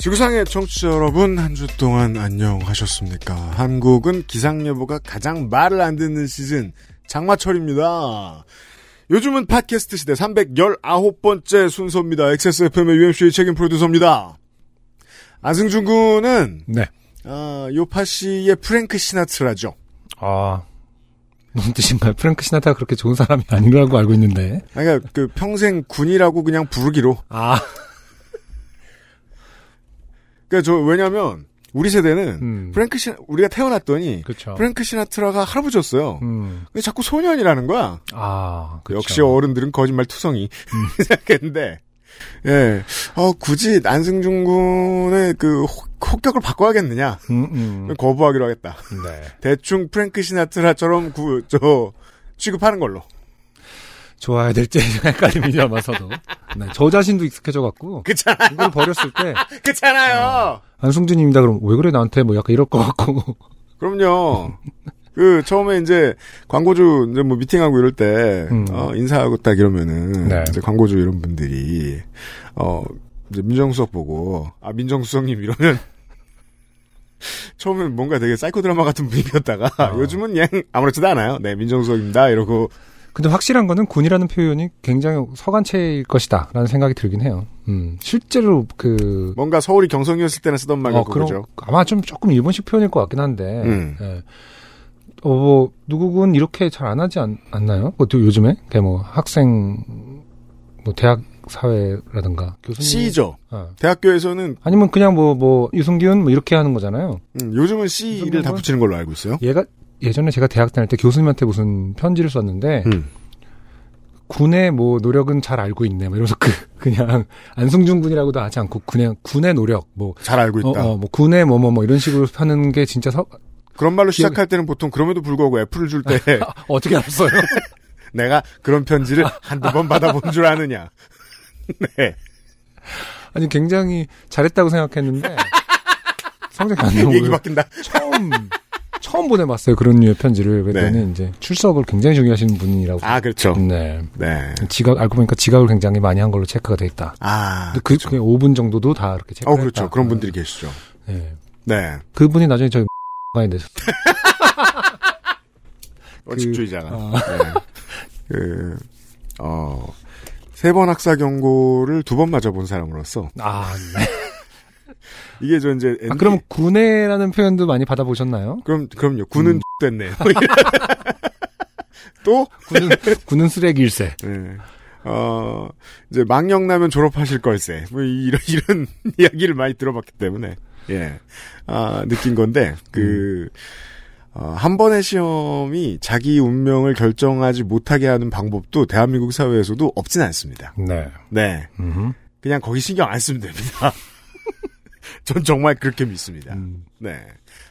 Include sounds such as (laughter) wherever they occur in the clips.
지구상의 청취자 여러분, 한 주 동안 안녕하셨습니까? 한국은 기상예보가 가장 말을 안 듣는 시즌, 장마철입니다. 요즘은 팟캐스트 시대 319번째 순서입니다. XSFM의 UMC의 책임 프로듀서입니다. 안승준 군은, 네. 아, 요파 씨의 프랭크 시나트라죠. 아, 무슨 뜻인가요? 프랭크 시나타가 그렇게 좋은 사람이 아니라고 알고 있는데. 그러니까 그 평생 군이라고 그냥 부르기로. 아, 그러니까 저 왜냐면 우리 세대는 음. 프랭크 시 우리가 태어났더니 그쵸. 프랭크 시나트라가 할아버지였어요. 음, 근데 자꾸 소년이라는 거야. 아, 그쵸. 역시 어른들은 거짓말 투성이 (laughs) 생각했는데 예, 어 굳이 안승준 군의 그 호- 호격을 바꿔야겠느냐 음, 음. 거부하기로 하겠다. 네. 대충 프랭크 시나트라처럼 그 저 취급하는 걸로. 좋아야 될지 (laughs) 헷갈림이 남아서도. 네, 저 자신도 익숙해져갖고. 이걸 버렸을 때, (laughs) 그렇잖아요. 안승준입니다. 그럼 왜 그래 나한테 뭐 약간 이럴 것 같고. (laughs) 그럼요. 그 처음에 이제 광고주 이제 뭐 미팅하고 이럴 때 음. 어, 인사하고 딱 이러면은 네. 이제 광고주 이런 분들이 어 이제 민정수석 보고 아 민정수석님 이러면 처음엔 뭔가 되게 사이코 드라마 같은 분위기였다가 아. 요즘은 그냥 아무렇지도 않아요. 네 민정수석입니다 이러고 근데 확실한 거는 군이라는 표현이 굉장히 서간체일 것이다. 라는 생각이 들긴 해요. 음, 실제로 그, 뭔가 서울이 경성이었을 때는 쓰던 말 어, 그죠. 아마 좀 조금 일본식 표현일 것 같긴 한데, 음. 예. 어, 뭐, 누구군 이렇게 잘 안 하지 않, 않나요? 뭐, 또 요즘에? 그뭐 학생, 뭐, 대학 사회라든가, 교수님. C죠. 어. 대학교에서는 아니면 그냥 뭐, 뭐, 유승균 뭐, 이렇게 하는 거잖아요. 음, 요즘은 C를 다 붙이는 걸로 알고 있어요. 얘가, 예전에 제가 대학 다닐 때 교수님한테 무슨 편지를 썼는데, 음. 군의 뭐 노력은 잘 알고 있네. 뭐 이러면서 그 (laughs) 그냥 안승준 군이라고도 하지 않고 군의 군의 노력 뭐 잘 알고 어, 있다. 어, 뭐 군의 뭐 뭐 뭐 이런 식으로 하는 게 진짜 서, 그런 말로 기억이- 시작할 때는 보통 그럼에도 불구하고 애플을 줄 때 (laughs) 어떻게 알았어요? (laughs) 내가 그런 편지를 한두 번 받아본 줄 아느냐. 네. 아니 굉장히 잘했다고 생각했는데 성적이 안 나오고 얘기 바뀐다. 처음 처음 보내봤어요 그런 류의 편지를 그랬더니 네. 이제 출석을 굉장히 중요하시는 분이라고. 아, 그렇죠. 네. 네. 지각 알고 보니까 지각을 굉장히 많이 한 걸로 체크가 돼 있다. 아. 근데 그 그냥 5분 정도도 다 이렇게 체크. 어, 그렇죠. 그런 분들이 계시죠. 네. 네. 그분이 나중에 저희 가야 돼서. 원칙주의자가. 어. 네. 그, 어, 세 번 학사 경고를 두 번 맞아본 사람으로서 아, 네. 이게 저 이제 아, 그럼 군해라는 표현도 많이 받아보셨나요? 그럼 그럼요. 군은 음. 됐네요. (laughs) 또 군은, 군은 쓰레기일세. (laughs) 네. 어, 이제 망령라면 졸업하실 걸세. 뭐, 이런, 이런 (laughs) 이야기를 많이 들어봤기 때문에, 예. 아, 느낀 건데, 그, 어, 한 번의 시험이 자기 운명을 결정하지 못하게 하는 방법도 대한민국 사회에서도 없진 않습니다. 네. 네. 음흠. 그냥 거기 신경 안 쓰면 됩니다. (laughs) 전 정말 그렇게 믿습니다. 음. 네.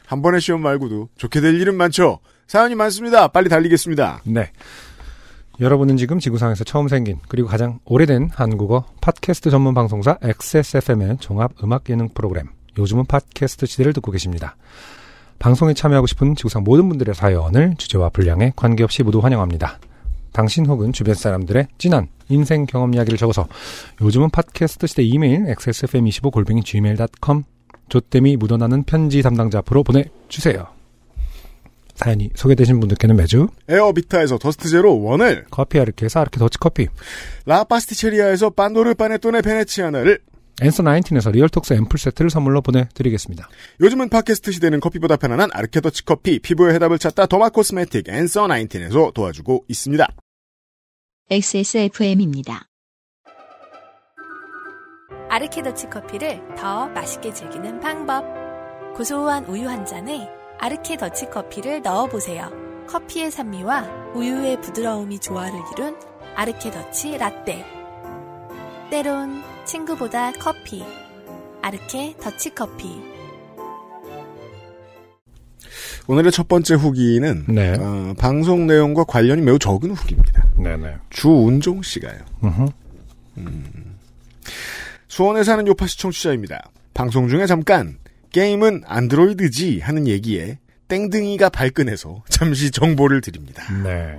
한 번의 시험 말고도 좋게 될 일은 많죠. 사연이 많습니다. 빨리 달리겠습니다. 네. 여러분은 지금 지구상에서 처음 생긴 그리고 가장 오래된 한국어 팟캐스트 전문 방송사 XSFM의 종합 음악 예능 프로그램 요즘은 팟캐스트 시대를 듣고 계십니다. 방송에 참여하고 싶은 지구상 모든 분들의 사연을 주제와 분량에 관계없이 모두 환영합니다. 당신 혹은 주변 사람들의 진한 인생 경험 이야기를 적어서 요즘은 팟캐스트 시대 이메일 xsfm25골뱅이 gmail.com 조땜이 묻어나는 편지 담당자 앞으로 보내주세요. 사연이 소개되신 분들께는 매주 에어비타에서 더스트 제로 원을 커피 아르케에서 아르케 더치 커피 라파스티체리아에서 판도르 파네토네 베네치아나를 앤서 나인틴에서 리얼톡스 앰플 세트를 선물로 보내드리겠습니다. 요즘은 팟캐스트 시대는 커피보다 편안한 아르케더치 커피 피부의 해답을 찾다 더마 코스메틱 앤서 나인틴에서 도와주고 있습니다. XSFM입니다. 아르케더치 커피를 더 맛있게 즐기는 방법. 고소한 우유 한 잔에 아르케더치 커피를 넣어보세요. 커피의 산미와 우유의 부드러움이 조화를 이룬 아르케더치 라떼. 때론 친구보다 커피. 아르케 더치커피. 오늘의 첫 번째 후기는 네. 어, 방송 내용과 관련이 매우 적은 후기입니다. 네네. 주운종 씨가요. 음흠. 수원에 사는 요파시 청취자입니다. 방송 중에 잠깐 게임은 안드로이드지 하는 얘기에 땡등이가 발끈해서 잠시 정보를 드립니다. 네.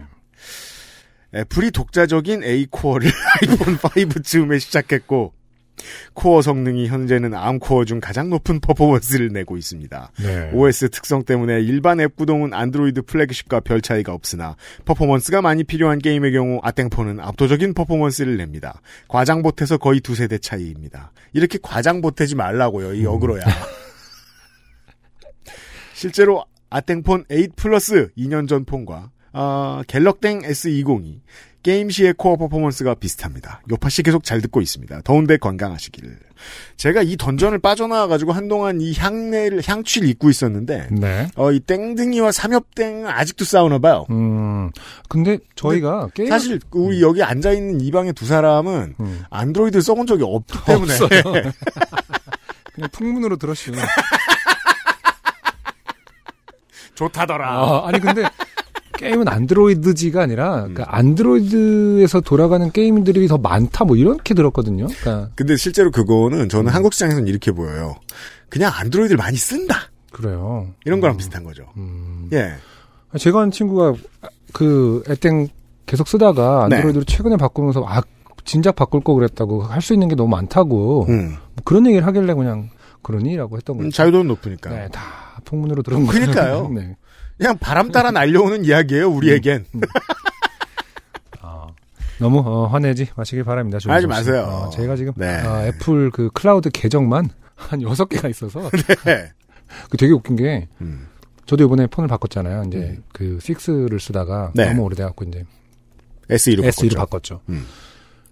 애플이 독자적인 A 코어를 (laughs) 아이폰 5즈음에 시작했고 코어 성능이 현재는 ARM 코어 중 가장 높은 퍼포먼스를 내고 있습니다. 네. OS 특성 때문에 일반 앱 구동은 안드로이드 flagship과 별 차이가 없으나 퍼포먼스가 많이 필요한 게임의 경우 아땡폰은 압도적인 퍼포먼스를 냅니다. 과장 보태서 거의 두세 배 차이입니다. 이렇게 과장 보태지 말라고요. 이 어그로야. (laughs) 실제로 아땡폰 8 플러스 2년 전 폰과 아, 갤럭땡 S20이 게임 시의 코어 퍼포먼스가 비슷합니다. 요파 씨 계속 잘 듣고 있습니다. 더운데 건강하시기를. 제가 이 던전을 빠져나와가지고 한동안 이 향내를, 향취를 잊고 있었는데, 네. 어, 이 땡등이와 삼엽땡은 아직도 싸우나 봐요. 음. 근데 저희가 게임 사실, 우리 여기 앉아있는 이 방의 두 사람은 음. 안드로이드를 써본 적이 없기 (laughs) 때문에. (laughs) 그냥 풍문으로 들었슈. (laughs) 좋다더라. 아, 아니 근데 게임은 안드로이드지가 아니라 음. 그러니까 안드로이드에서 돌아가는 게임들이 더 많다 뭐 이렇게 들었거든요. 그러니까 근데 실제로 그거는 저는 음. 한국 시장에서는 이렇게 보여요. 그냥 안드로이드를 많이 쓴다. 그래요. 이런 거랑 비슷한 거죠. 음. 예. 제가 아는 친구가 그 애땡 계속 쓰다가 네. 안드로이드로 최근에 바꾸면서 아 진작 바꿀 거 그랬다고 할 수 있는 게 너무 많다고 음. 뭐 그런 얘기를 하길래 그냥 그러니라고 했던 거죠. 음, 자유도는 높으니까. 네, 다 풍문으로 들은 거죠. 그러니까요. (laughs) 네. 그냥 바람 따라 날려오는 이야기예요, 우리에겐. 아, 너무 어, 화내지 마시길 바랍니다. 하지 씨. 마세요. 어, 제가 지금 네. 아, 애플 그 클라우드 계정만 (laughs) 한 여섯 개가 있어서 (laughs) 네. 그 되게 웃긴 게 음. 저도 이번에 폰을 바꿨잖아요. 이제 음. 그 6를 쓰다가 네. 너무 오래돼갖고 이제 SE로 S2로 바꿨죠. 바꿨죠.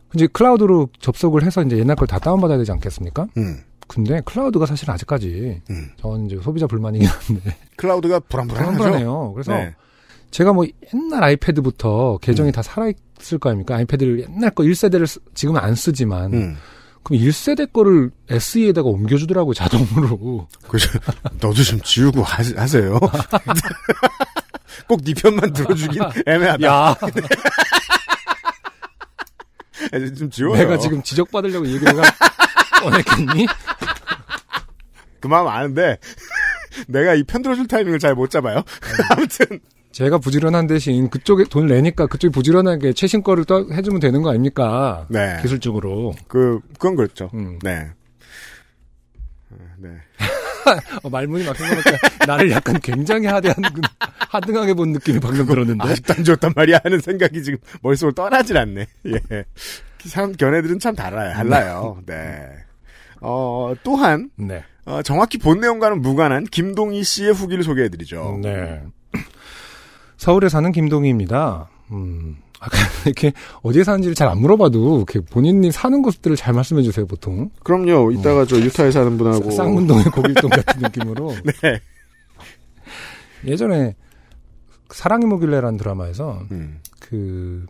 음. 이제 클라우드로 접속을 해서 이제 옛날 걸 다 다운받아야 되지 않겠습니까? 음. 근데 클라우드가 사실 아직까지 음. 저는 이제 소비자 불만이긴 한데 클라우드가 불안불안하죠. 불안불안해요. 그래서 네. 제가 뭐 옛날 아이패드부터 계정이 음. 다 살아있을 거 아닙니까? 아이패드를 옛날 거 1세대를 지금은 안 쓰지만 음. 그럼 1세대 거를 SE에다가 옮겨주더라고요, 자동으로. 그죠. 너도 좀 지우고 하, 하세요. (laughs) (laughs) 꼭 네 편만 들어주긴 애매하다. (laughs) 야, 좀 지워요. 내가 지금 지적받으려고 얘기를 (laughs) 꺼냈겠니? 그 마음 아는데 (laughs) 내가 이 편 들어줄 타이밍을 잘 못 잡아요. (laughs) 아무튼 제가 부지런한 대신 그쪽에 돈을 내니까 그쪽이 부지런하게 최신 거를 또 해주면 되는 거 아닙니까? 네. 기술적으로. 그 그건 그렇죠. 음. 네. (laughs) 어, 말문이 막힌 것 같아. 나를 약간 굉장히 하대한, 그- 하등하게 본 느낌이 방금 들었는데. 아직도 안 좋단 말이야 하는 생각이 지금 머릿속을 떠나질 않네. 예. 참 견해들은 참 달라요. 달라요. 네. 어, 또한 네. 어, 정확히 본 내용과는 무관한 김동희 씨의 후기를 소개해드리죠. 네. 서울에 사는 김동희입니다. 음, (laughs) 이렇게 어디에 사는지를 잘 안 물어봐도 이렇게 본인이 사는 곳들을 잘 말씀해 주세요, 보통. 그럼요. 이따가 저 유타에 사는 분하고 쌍문동의 고길동 같은 (laughs) 느낌으로. 네. 예전에 사랑이 뭐길래라는 드라마에서 음. 그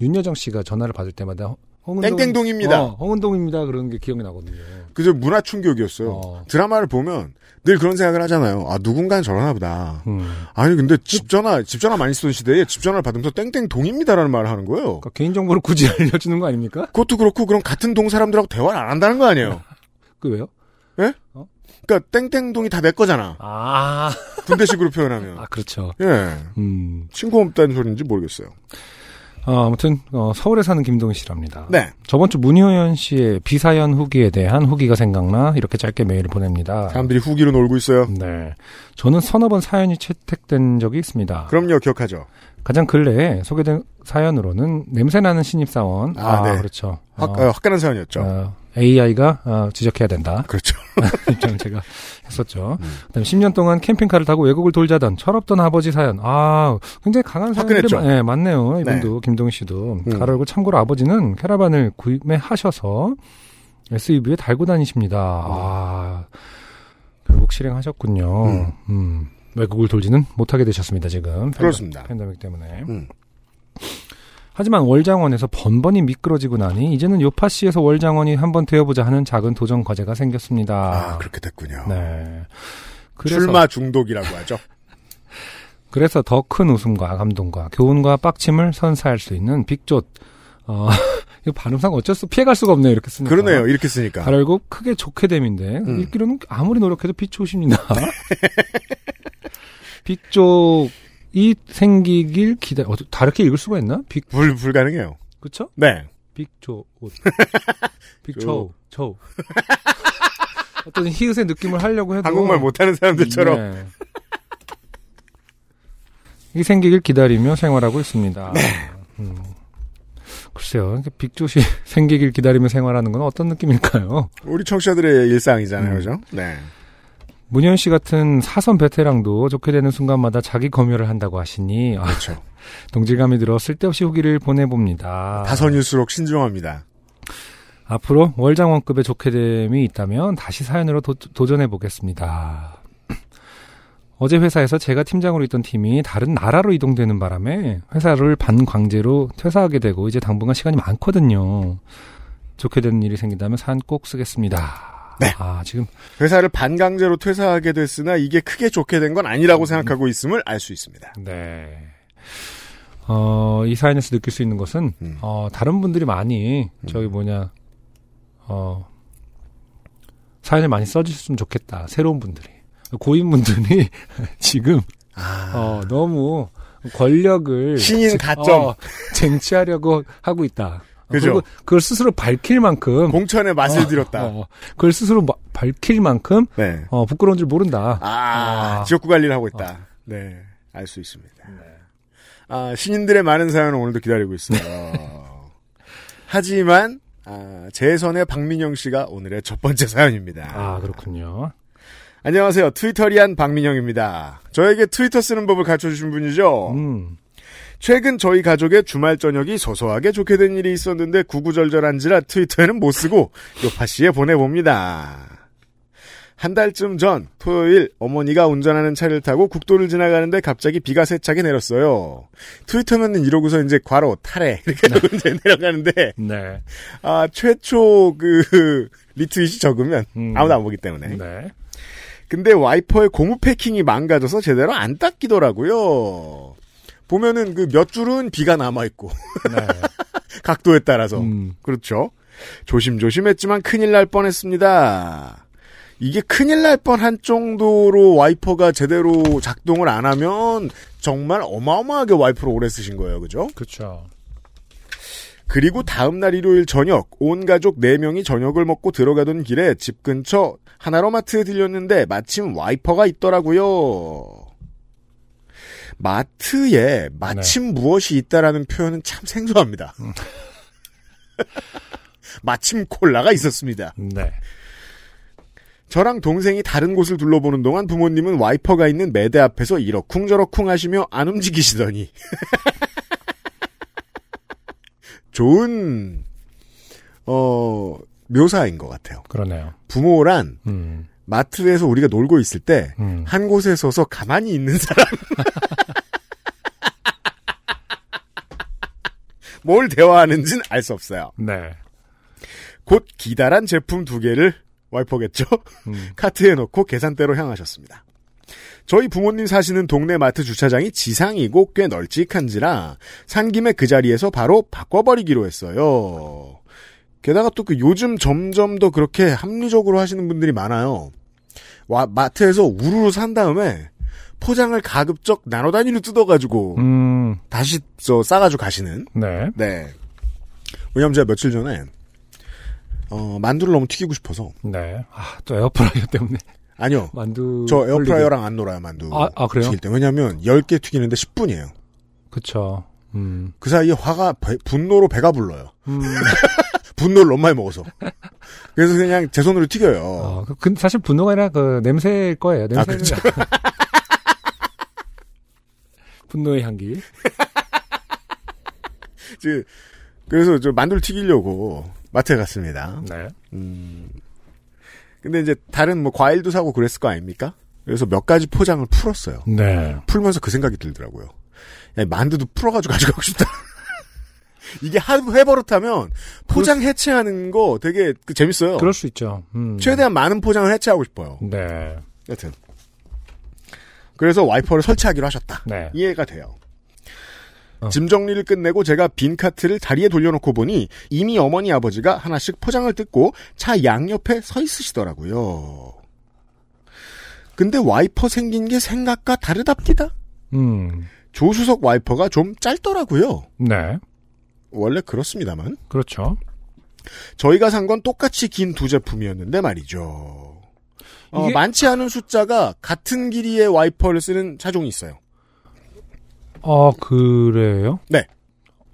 윤여정 씨가 전화를 받을 때마다 홍은동, 땡땡동입니다. 어, 홍은동입니다. 그런 게 기억이 나거든요. 그저 문화 충격이었어요. 어. 드라마를 보면 늘 그런 생각을 하잖아요. 아 누군가는 저러나 보다. 음. 아니 근데 집 전화 집 전화 많이 쓰던 시대에 집 전화를 받으면서 땡땡동입니다라는 말을 하는 거예요. 그러니까 개인정보를 굳이 (laughs) 알려주는 거 아닙니까? 그것도 그렇고 그럼 같은 동 사람들하고 대화를 안 한다는 거 아니에요. (laughs) 그 왜요? 그러니까 땡땡동이 다 내 거잖아. 아, (laughs) 군대식으로 표현하면. 아 그렇죠. 예. 음. 친구 없다는 소리인지 모르겠어요. 어, 아무튼 어, 서울에 사는 김동희 씨랍니다. 네. 저번 주 문효연 씨의 비사연 후기에 대한 후기가 생각나 이렇게 짧게 메일을 보냅니다. 사람들이 후기로 놀고 있어요. 네. 저는 서너 번 사연이 채택된 적이 있습니다. 그럼요, 기억하죠. 가장 근래에 소개된 사연으로는 냄새나는 신입사원. 아, 네. 그렇죠. 확, 어, 어, 화끈한 사연이었죠. 어, AI가 어, 지적해야 된다. 그렇죠. (laughs) 입장을 제가 했었죠. 음. 그다음에 10년 동안 캠핑카를 타고 외국을 돌자던 철없던 아버지 사연. 아, 굉장히 강한 사연들이 화끈했죠. 많- 네, 많네요. 이분도 김동희 씨도. 음. 가로고 참고로 아버지는 캐러반을 구매하셔서 SUV에 달고 다니십니다. 아, 결국 실행하셨군요. 음. 음. 외국을 돌지는 못하게 되셨습니다, 지금. 그렇습니다. 팬데믹 때문에. 음. 하지만 월장원에서 번번이 미끄러지고 나니 이제는 요파시에서 월장원이 한번 되어보자 하는 작은 도전 과제가 생겼습니다. 아, 그렇게 됐군요. 네. 그래서 출마 중독이라고 하죠. (laughs) 그래서 더 큰 웃음과 감동과 교훈과 빡침을 선사할 수 있는 빅조 어, (laughs) 이거 발음상 어쩔 수 피해갈 수가 없네요. 이렇게 쓰니까. 그러네요. 이렇게 쓰니까. 가르고 크게 좋게 됨인데 음. 읽기로는 아무리 노력해도 빅조십니다. (laughs) 빅족 이 생기길 기다. 어, 다르게 읽을 수가 있나? 빅 불 불가능해요. 그쵸? 네. 빅조 옷. (laughs) 빅초 초. (laughs) 어떤 히읗의 느낌을 하려고 해도 한국말 못하는 사람들처럼. 네. 이 생기길 기다리며 생활하고 있습니다. 음. 글쎄요, 빅조시 (laughs) 생기길 기다리며 생활하는 건 어떤 느낌일까요? 우리 청취자들의 일상이잖아요, 음. 그죠? 네. 문현 씨 같은 사선 베테랑도 좋게 되는 순간마다 자기 검열을 한다고 하시니 아, 그렇죠. (laughs) 동질감이 들어 쓸데없이 후기를 보내봅니다. 다선일수록 신중합니다. 앞으로 월장원급의 좋게 됨이 있다면 다시 사연으로 도, 전해 보겠습니다. (clears throat) 어제 회사에서 제가 팀장으로 있던 팀이 다른 나라로 이동되는 바람에 회사를 반광제로 퇴사하게 되고 이제 당분간 시간이 많거든요. 좋게 되는 일이 생긴다면 사연 꼭 쓰겠습니다. 네. 아, 지금 회사를 반강제로 퇴사하게 됐으나 이게 크게 좋게 된 건 아니라고 생각하고 있음을 알 수 있습니다. 네. 어, 이 사연에서 느낄 수 있는 것은, 음. 어, 다른 분들이 많이, 저기 뭐냐, 어, 사연을 많이 써주셨으면 좋겠다. 새로운 분들이. 고인 분들이 (laughs) 지금, 아, 어, 너무 권력을. 신인 지- 가점. 어, 쟁취하려고 하고 있다. 그죠. 그걸 스스로 밝힐 만큼. 공천의 맛을 들였다. 어, 그걸 스스로 마- 밝힐 만큼, 네. 어, 부끄러운 줄 모른다. 아, 아. 지역구 관리를 하고 있다. 네. 알 수 있습니다. 아, 신인들의 많은 사연을 오늘도 기다리고 있어요. (laughs) 하지만, 아, 재선의 박민영 씨가 오늘의 첫 번째 사연입니다. 아, 그렇군요. 안녕하세요. 트위터리안 박민영입니다. 저에게 트위터 쓰는 법을 가르쳐 주신 분이죠. 음. 최근 저희 가족의 주말 저녁이 소소하게 좋게 된 일이 있었는데 구구절절한지라 트위터에는 못 쓰고 요파 씨에 보내봅니다. 한 달쯤 전 토요일 어머니가 운전하는 차를 타고 국도를 지나가는데 갑자기 비가 세차게 내렸어요. 트위터면은 이러고서 이제 괄호 탈해 (laughs) 이렇게 하고 이제 내려가는데 네. 아 최초 그 (laughs) 리트윗이 적으면 음. 아무도 안 보기 때문에 네. 근데 와이퍼의 고무 패킹이 망가져서 제대로 안 닦이더라고요. 보면은 그 몇 줄은 비가 남아 있고 네. (laughs) 각도에 따라서 음. 그렇죠. 조심조심했지만 큰일 날 뻔했습니다. 이게 큰일 날 뻔한 정도로 와이퍼가 제대로 작동을 안 하면 정말 어마어마하게 와이퍼를 오래 쓰신 거예요, 그죠? 그렇죠. 그리고 다음날 일요일 저녁 온 가족 4명이 저녁을 먹고 들어가던 길에 집 근처 하나로마트에 들렸는데 마침 와이퍼가 있더라고요. 마트에 마침 무엇이 있다라는 표현은 참 생소합니다. (laughs) 마침 콜라가 있었습니다. 네. 저랑 동생이 다른 곳을 둘러보는 동안 부모님은 와이퍼가 있는 매대 앞에서 이러쿵저러쿵 하시며 안 움직이시더니 (laughs) 좋은 어 묘사인 것 같아요. 그러네요. 부모란 음. 마트에서 우리가 놀고 있을 때한 음. 곳에 서서 가만히 있는 사람 (laughs) 뭘 대화하는지는 알 수 없어요. 네. 곧 기다란 제품 두 개를 와이퍼겠죠? 음. (laughs) 카트에 넣고 계산대로 향하셨습니다. 저희 부모님 사시는 동네 마트 주차장이 지상이고 꽤 널찍한지라 산 김에 그 자리에서 바로 바꿔버리기로 했어요. 게다가 또 그 요즘 점점 더 그렇게 합리적으로 하시는 분들이 많아요. 와, 마트에서 우르르 산 다음에 포장을 가급적 나눠 단위로 뜯어가지고 음. 다시 저 싸가지고 가시는 네. 네. 왜냐면 제가 며칠 전에 어, 만두를 너무 튀기고 싶어서 네. 아, 또 에어프라이어 때문에 아니요. (laughs) 만두. 저. 에어프라이어랑 안 놀아요, 만두. 아, 아, 그래요? 튀길 때. 왜냐면 10개 튀기는데 10분이에요. 그쵸. 음. 그 사이에 화가 배- 분노로 배가 불러요. 음. (laughs) 분노를 너무 많이 먹어서. 그래서 그냥 제 손으로 튀겨요. 어, 그- 근 사실 분노가 아니라 그 냄새일 거예요. 냄새. 아, 그쵸. (laughs) 분노의 향기. (laughs) 그래서 저 만두를 튀기려고 마트에 갔습니다. 네. 음. 근데 이제 다른 뭐 과일도 사고 그랬을 거 아닙니까? 그래서 몇 가지 포장을 풀었어요. 네. 풀면서 그 생각이 들더라고요. 야, 만두도 풀어가지고 가져가고 싶다. (laughs) 이게 하도 해버릇하면 포장 해체하는 거 되게 그 재밌어요. 그럴 수 있죠. 음. 최대한 많은 포장을 해체하고 싶어요. 네. 여튼 그래서 와이퍼를 설치하기로 하셨다. 네. 이해가 돼요. 어. 짐 정리를 끝내고 제가 빈 카트를 자리에 돌려놓고 보니 이미 어머니 아버지가 하나씩 포장을 뜯고 차 양옆에 서 있으시더라고요. 근데 와이퍼 생긴 게 생각과 다르답니다. 음. 조수석 와이퍼가 좀 짧더라고요. 네. 원래 그렇습니다만. 그렇죠. 저희가 산 건 똑같이 긴 두 제품이었는데 말이죠. 어, 이게- 많지 않은 숫자가 같은 길이의 와이퍼를 쓰는 차종이 있어요. 아, 그래요? 네.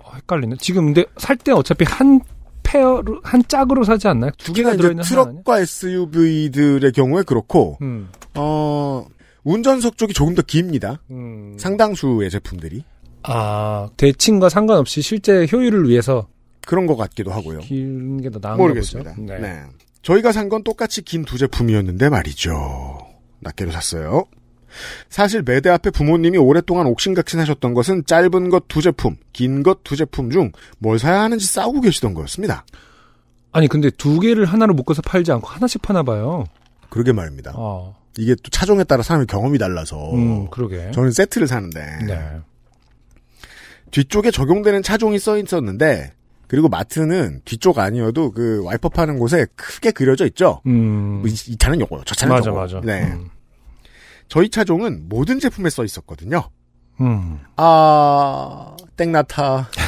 어, 헷갈리네. 지금 근데 살 때 어차피 한 페어로, 한 짝으로 사지 않나요? 두 개가 들어있는? 트럭과 SUV들의 경우에 그렇고 음. 어, 운전석 쪽이 조금 더 깁니다. 음. 상당수의 제품들이 아, 대칭과 상관없이 실제 효율을 위해서 그런 것 같기도 하고요. 기는 게더 나은가 모르겠습니다. 네. 네. 저희가 산 건 똑같이 긴 두 제품이었는데 말이죠. 낱개로 샀어요. 사실 매대 앞에 부모님이 오랫동안 옥신각신 하셨던 것은 짧은 것 두 제품, 긴 것 두 제품 중 뭘 사야 하는지 싸우고 계시던 거였습니다. 아니 근데 두 개를 하나로 묶어서 팔지 않고 하나씩 파나 봐요. 그러게 말입니다. 아, 이게 또 차종에 따라 사람의 경험이 달라서 음, 그러게. 저는 세트를 사는데 네. 뒤쪽에 적용되는 차종이 써 있었는데 그리고 마트는 뒤쪽 아니어도 그 와이퍼 파는 곳에 크게 그려져 있죠. 음. 이, 이 차는 요거, 저 차는 맞아, 저거. 맞아. 네. 음. 저희 차종은 모든 제품에 써 있었거든요. 음. 아, 땡나타. (laughs)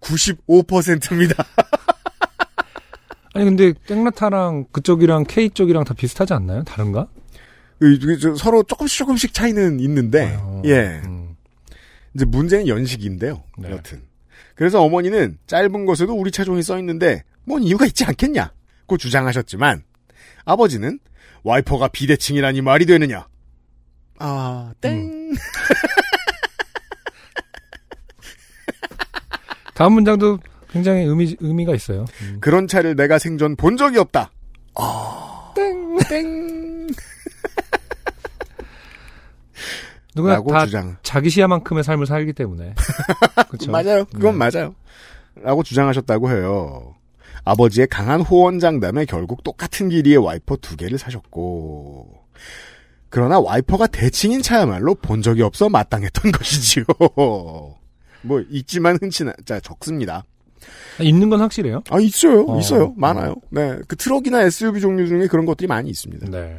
95%입니다. (laughs) 아니 근데 땡라타랑 그쪽이랑 K 쪽이랑 다 비슷하지 않나요? 다른가? 서로 조금씩 조금씩 차이는 있는데, 어, 예. 음. 이제 문제는 연식인데요. 네. 여튼. 그래서 어머니는 짧은 것에도 우리 차종이 써 있는데, 뭔 이유가 있지 않겠냐? 고 주장하셨지만, 아버지는 와이퍼가 비대칭이라니 말이 되느냐? 아, 땡. (laughs) 다음 문장도 굉장히 의미 의미가 있어요. 음. 그런 차를 내가 생전 본 적이 없다. 땡, 땡. 누구나 다 주장. 자기 시야만큼의 삶을 살기 때문에. (laughs) 그렇죠. 맞아요. 그건 네. 맞아요. 라고 주장하셨다고 해요. 아버지의 강한 호언장담에 결국 똑같은 길이의 와이퍼 두 개를 사셨고. 그러나 와이퍼가 대칭인 차야말로 본 적이 없어 마땅했던 (laughs) 것이지요. 뭐 있지만 흔친 않다 적습니다. 아, 있는 건 확실해요. 아 있어요, 어. 있어요, 많아요. 네, 그 트럭이나 SUV 종류 중에 그런 것들이 많이 있습니다. 네.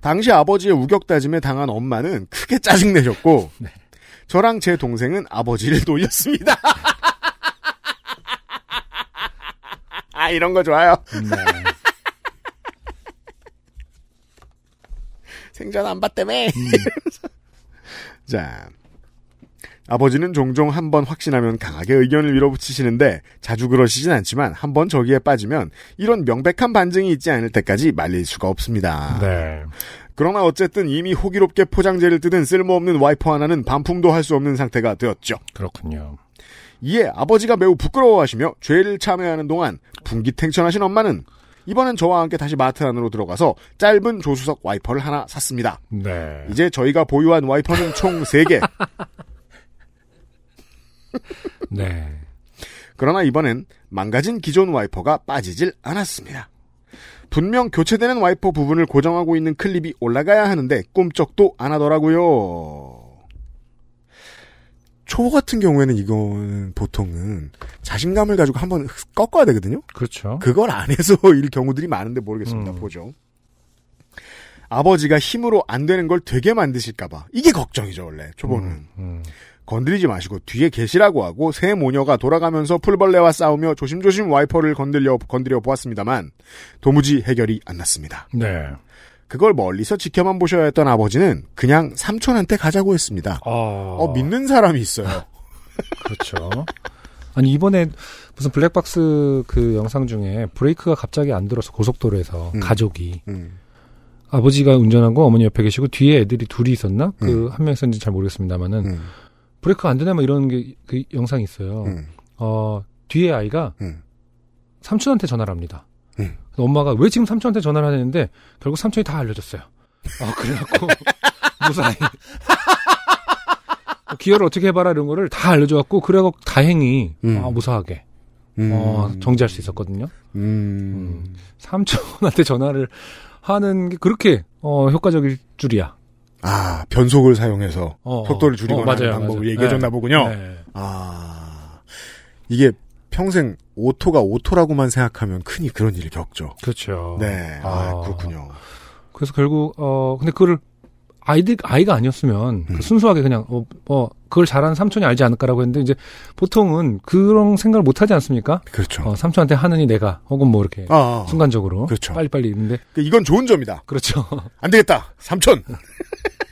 당시 아버지의 우격다짐에 당한 엄마는 크게 짜증내셨고, (laughs) 네. 저랑 제 동생은 아버지를 놀렸습니다. (laughs) 아, 이런 거 좋아요. 네. (laughs) 생전 안 봤다며. 자. 아버지는 종종 한 번 확신하면 강하게 의견을 밀어붙이시는데 자주 그러시진 않지만 한 번 저기에 빠지면 이런 명백한 반증이 있지 않을 때까지 말릴 수가 없습니다. 네. 그러나 어쨌든 이미 호기롭게 포장재를 뜯은 쓸모없는 와이퍼 하나는 반품도 할 수 없는 상태가 되었죠. 그렇군요. 이에 아버지가 매우 부끄러워하시며 죄를 참여하는 동안 분기탱천하신 엄마는 이번엔 저와 함께 다시 마트 안으로 들어가서 짧은 조수석 와이퍼를 하나 샀습니다. 네. 이제 저희가 보유한 와이퍼는 총 3개. (laughs) (laughs) 네. 그러나 이번엔 망가진 기존 와이퍼가 빠지질 않았습니다. 분명 교체되는 와이퍼 부분을 고정하고 있는 클립이 올라가야 하는데 꿈쩍도 안 하더라고요. 초보 같은 경우에는 이거는 보통은 자신감을 가지고 한번 꺾어야 되거든요. 그렇죠. 그걸 안 해서 (laughs) 일 경우들이 많은데 모르겠습니다. 음. 보죠. 아버지가 힘으로 안 되는 걸 되게 만드실까봐 이게 걱정이죠 원래 초보는. 음, 음. 건드리지 마시고 뒤에 계시라고 하고 새 모녀가 돌아가면서 풀벌레와 싸우며 조심조심 와이퍼를 건드려 건드려 보았습니다만 도무지 해결이 안 났습니다. 네. 그걸 멀리서 지켜만 보셔야 했던 아버지는 그냥 삼촌한테 가자고 했습니다. 아. 어 믿는 사람이 있어요. (laughs) 그렇죠. 아니 이번에 무슨 블랙박스 그 영상 중에 브레이크가 갑자기 안 들어서 고속도로에서 음. 가족이 음, 아버지가 운전하고 어머니 옆에 계시고 뒤에 애들이 둘이 있었나? 그한명 있었는지 잘 모르겠습니다만은 음, 브레이크가 안 되나 뭐 이런 게 그 영상이 있어요. 음, 어 뒤에 아이가 음. 삼촌한테 전화를 합니다. 음. 엄마가 왜 지금 삼촌한테 전화를 하는데 결국 삼촌이 다 알려줬어요. 아 그래갖고 (laughs) 무사히 기어를 어떻게 해봐라 이런 거를 다 알려줘갖고 그래갖고 다행히 음. 아, 무사하게 음. 어, 정지할 수 있었거든요. 음. 삼촌한테 전화를 하는 게 그렇게 어, 효과적일 줄이야. 아, 변속을 사용해서 어, 속도를 어, 줄이거나 어, 맞아요, 방법을 맞아요. 얘기해줬나 네. 보군요. 네. 아, 이게 평생 오토가 오토라고만 생각하면 흔히 그런 일을 겪죠. 그렇죠. 네, 아, 그렇군요. 그래서 결국 어 근데 그거를 아이들 아이가 아니었으면 그 음. 순수하게 그냥 어, 어 그걸 잘하는 삼촌이 알지 않을까라고 했는데 이제 보통은 그런 생각을 못 하지 않습니까? 그렇죠. 어, 삼촌한테 하느니 내가 혹은 뭐 이렇게 아, 순간적으로 그렇죠. 빨리빨리 있는데 그 이건 좋은 점이다. 그렇죠. 안 되겠다. 삼촌. (laughs)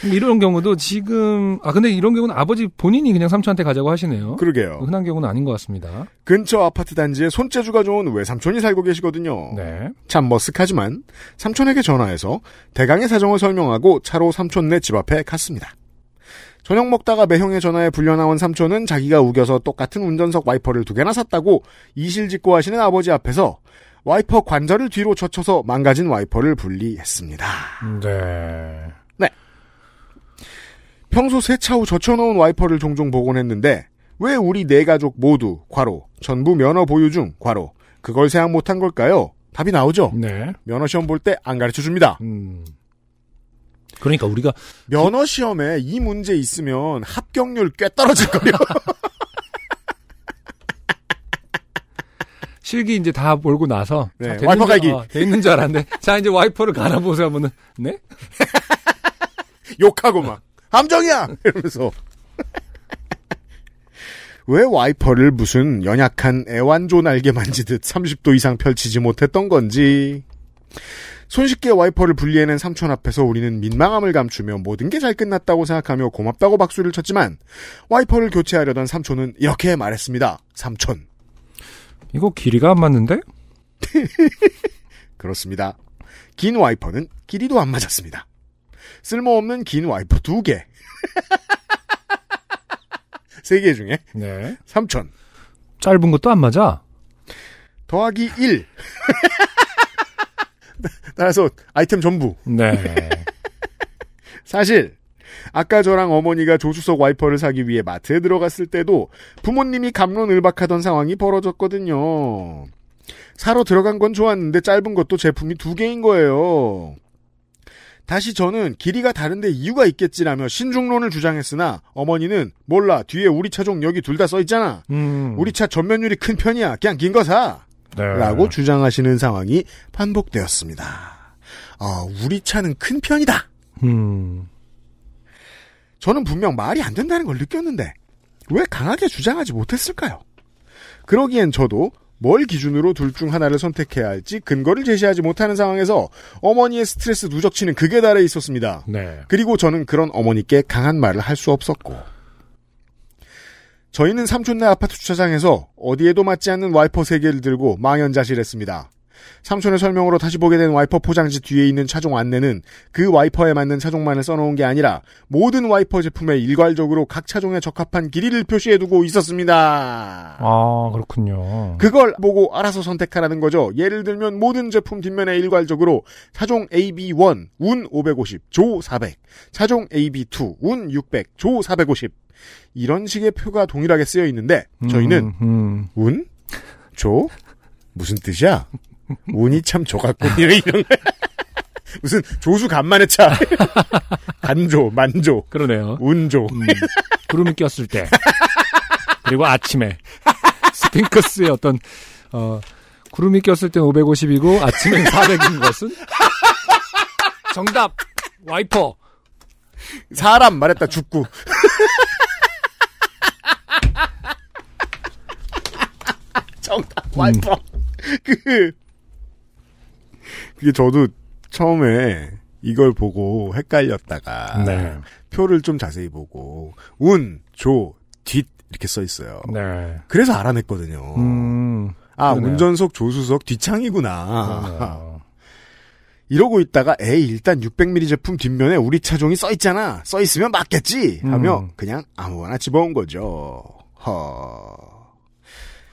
근데 이런 경우도 지금 아 근데 이런 경우는 아버지 본인이 그냥 삼촌한테 가자고 하시네요. 그러게요. 흔한 경우는 아닌 것 같습니다. 근처 아파트 단지에 손재주가 좋은 외삼촌이 살고 계시거든요. 네. 참 머쓱하지만 삼촌에게 전화해서 대강의 사정을 설명하고 차로 삼촌네 집 앞에 갔습니다. 저녁 먹다가 매형의 전화에 불려 나온 삼촌은 자기가 우겨서 똑같은 운전석 와이퍼를 두 개나 샀다고 이실직고 하시는 아버지 앞에서 와이퍼 관절을 뒤로 젖혀서 망가진 와이퍼를 분리했습니다. 네. 평소 세차 후 젖혀놓은 와이퍼를 종종 보곤 했는데 왜 우리 네 가족 모두 과로 전부 면허 보유 중 과로 그걸 생각 못한 걸까요? 답이 나오죠. 네. 면허 시험 볼 때 안 가르쳐 줍니다. 음. 그러니까 우리가 면허 시험에 이 문제 있으면 합격률 꽤 떨어질 거예요. (laughs) 실기 이제 다 몰고 나서 네, 자, 와이퍼 줄- 갈기. 어, 돼 있는 줄 알았는데 자 이제 와이퍼를 갈아보세요 하면은 네? (laughs) 욕하고 막 함정이야 (laughs) 이러면서 왜 와이퍼를 무슨 연약한 애완조 날개 만지듯 30도 이상 펼치지 못했던 건지 손쉽게 와이퍼를 분리해낸 삼촌 앞에서 우리는 민망함을 감추며 모든 게 잘 끝났다고 생각하며 고맙다고 박수를 쳤지만 와이퍼를 교체하려던 삼촌은 이렇게 말했습니다. 삼촌 이거 길이가 안 맞는데? (laughs) 그렇습니다. 긴 와이퍼는 길이도 안 맞았습니다. 쓸모없는 긴 와이퍼 두 개. (laughs) 세 개 중에 네. 3천. 짧은 것도 안 맞아. 더하기 1. (laughs) 따라서 아이템 전부. 네. 사실 아까 저랑 어머니가 조수석 와이퍼를 사기 위해 마트에 들어갔을 때도 부모님이 감론을박하던 상황이 벌어졌거든요. 사러 들어간 건 좋았는데 짧은 것도 제품이 두 개인 거예요. 다시 저는 길이가 다른데 이유가 있겠지라며 신중론을 주장했으나 어머니는 몰라 뒤에 우리 차 종 여기 둘 다 써 있잖아. 음. 우리 차 전면율이 큰 편이야. 그냥 긴 거 사. 네. 라고 주장하시는 상황이 반복되었습니다. 아, 우리 차는 큰 편이다. 음. 저는 분명 말이 안 된다는 걸 느꼈는데 왜 강하게 주장하지 못했을까요? 그러기엔 저도 뭘 기준으로 둘 중 하나를 선택해야 할지 근거를 제시하지 못하는 상황에서 어머니의 스트레스 누적치는 극에 달해 있었습니다. 네. 그리고 저는 그런 어머니께 강한 말을 할 수 없었고 저희는 삼촌네 아파트 주차장에서 어디에도 맞지 않는 와이퍼 3개를 들고 망연자실했습니다. 삼촌의 설명으로 다시 보게 된 와이퍼 포장지 뒤에 있는 차종 안내는 그 와이퍼에 맞는 차종만을 써놓은 게 아니라 모든 와이퍼 제품에 일괄적으로 각 차종에 적합한 길이를 표시해두고 있었습니다. 아, 그렇군요. 그걸 보고 알아서 선택하라는 거죠. 예를 들면 모든 제품 뒷면에 일괄적으로 차종 AB1 운 550, 조 400, 차종 AB2 운 600, 조 450 이런 식의 표가 동일하게 쓰여 있는데 저희는 음, 음. 운, 조 무슨 뜻이야? 운이 참 좋았군 (laughs) 이런 이런 무슨 조수 간만의 차 (laughs) 간조 만조 그러네요. 운조 음, 구름이 꼈을 때. 그리고 아침에. 스핑크스의 어떤, 어, 구름이 꼈을 땐 550이고 아침엔 400인 것은? 정답! 와이퍼! 사람 말했다 죽고 (laughs) 정답 와이퍼 그 그게 저도 처음에 이걸 보고 헷갈렸다가 네. 표를 좀 자세히 보고 운, 조, 뒷 이렇게 써 있어요. 네. 그래서 알아냈거든요. 음. 아 그러네요. 운전석 조수석 뒷창이구나. (laughs) 이러고 있다가 에이 일단 600ml 제품 뒷면에 우리 차종이 써 있잖아. 써 있으면 맞겠지. 하며 음. 그냥 아무거나 집어온 거죠. 허.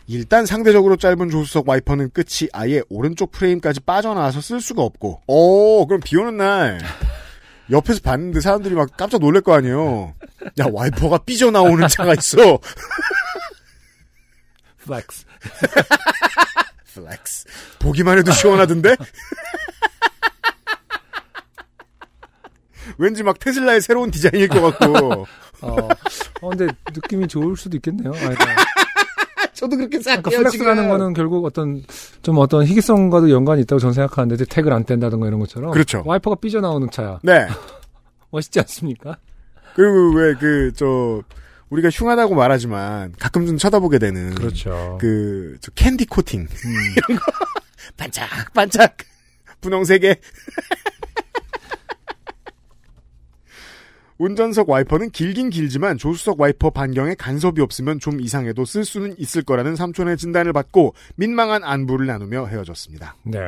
일단 상대적으로 짧은 조수석 와이퍼는 끝이 아예 오른쪽 프레임까지 빠져나와서 쓸 수가 없고. 오, 그럼 비 오는 날 (laughs) 옆에서 봤는데 사람들이 막 깜짝 놀랄 거 아니에요. 야, 와이퍼가 삐져나오는 차가 있어. (laughs) flex. Flex. (laughs) 보기만 해도 시원하던데? 왠지 막 테슬라의 새로운 디자인일 것 같고. 어, 어, 근데 느낌이 좋을 수도 있겠네요. 아, 그러니까 저도 그렇게 생각해요. flex라는 지금. 거는 결국 어떤 좀 어떤 희귀성과도 연관이 있다고 저는 생각하는데 태그를 안 뗀다든가 이런 것처럼 그렇죠. 와이퍼가 삐져나오는 차야 네. (laughs) 멋있지 않습니까? 그리고 왜 그, 저, 우리가 흉하다고 말하지만 가끔 좀 쳐다보게 되는. 그렇죠. 그, 저 캔디 코팅. 음, (laughs) 이런 거. 반짝, 반짝. 분홍색에. 운전석 와이퍼는 길긴 길지만 조수석 와이퍼 반경에 간섭이 없으면 좀 이상해도 쓸 수는 있을 거라는 삼촌의 진단을 받고 민망한 안부를 나누며 헤어졌습니다. 네.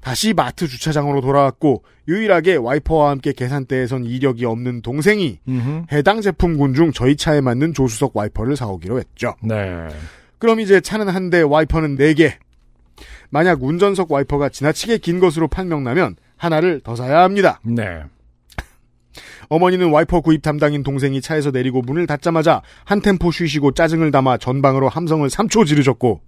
다시 마트 주차장으로 돌아왔고 유일하게 와이퍼와 함께 계산대에선 이력이 없는 동생이 음흠. 해당 제품군 중 저희 차에 맞는 조수석 와이퍼를 사오기로 했죠. 네. 그럼 이제 차는 한 대, 와이퍼는 네 개. 만약 운전석 와이퍼가 지나치게 긴 것으로 판명나면 하나를 더 사야 합니다. 네. 어머니는 와이퍼 구입 담당인 동생이 차에서 내리고 문을 닫자마자 한 템포 쉬시고 짜증을 담아 전방으로 함성을 3초 지르셨고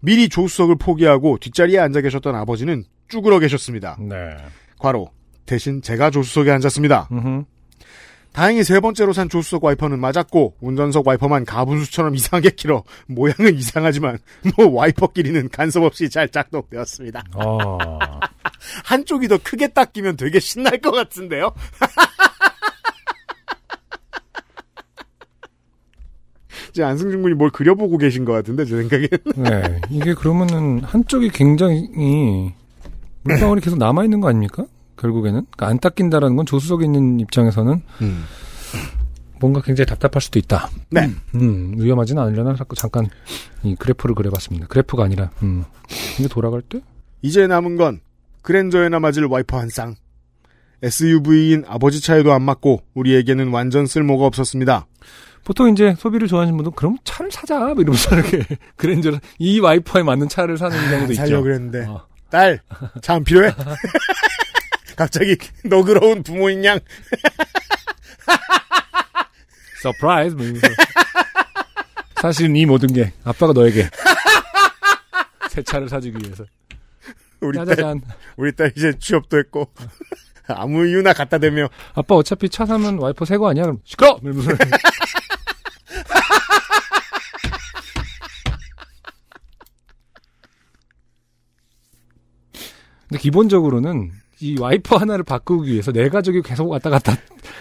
미리 조수석을 포기하고 뒷자리에 앉아 계셨던 아버지는 쭈그러 계셨습니다. 네. 과로 대신 제가 조수석에 앉았습니다. 다행히 세 번째로 산 조수석 와이퍼는 맞았고 운전석 와이퍼만 가분수처럼 이상하게 길어 모양은 이상하지만 뭐 와이퍼 길이는 간섭 없이 잘 작동되었습니다. 어. (laughs) 한쪽이 더 크게 닦이면 되게 신날 것 같은데요? (laughs) 이제 안승준 군이 뭘 그려보고 계신 것 같은데 제 생각엔 네. 이게 그러면은 한쪽이 굉장히 물방울이 계속 남아 있는 거 아닙니까? 결국에는 그러니까 안 닦인다라는 건 조수석에 있는 입장에서는 뭔가 굉장히 답답할 수도 있다. 네. 음, 위험하지는 않으려나 자꾸 잠깐 이 그래프를 그려봤습니다. 그래프가 아니라 음. 이게 돌아갈 때 이제 남은 건 그랜저에나 맞을 와이퍼 한 쌍. SUV인 아버지 차에도 안 맞고 우리에게는 완전 쓸모가 없었습니다. 보통 이제 소비를 좋아하시는 분들은 그럼 차를 사자 뭐 이러면서 (laughs) 이렇게 그랜저 이 와이퍼에 맞는 차를 사는 경우도 있죠. 살려 그랬는데 어. 딸, 차 안 필요해? (laughs) 갑자기 너그러운 부모인 양 (laughs) surprise 뭐 이러면서 사실은 이 모든 게 아빠가 너에게 새 차를 사주기 위해서 우리 딸 짜자잔 우리 딸 이제 취업도 했고 아무 이유나 갖다 대며 아빠 어차피 차 사면 와이퍼 새 거 아니야? 그럼 시끄러! 이러면서 근데 기본적으로는 이 와이퍼 하나를 바꾸기 위해서 내 가족이 계속 왔다 갔다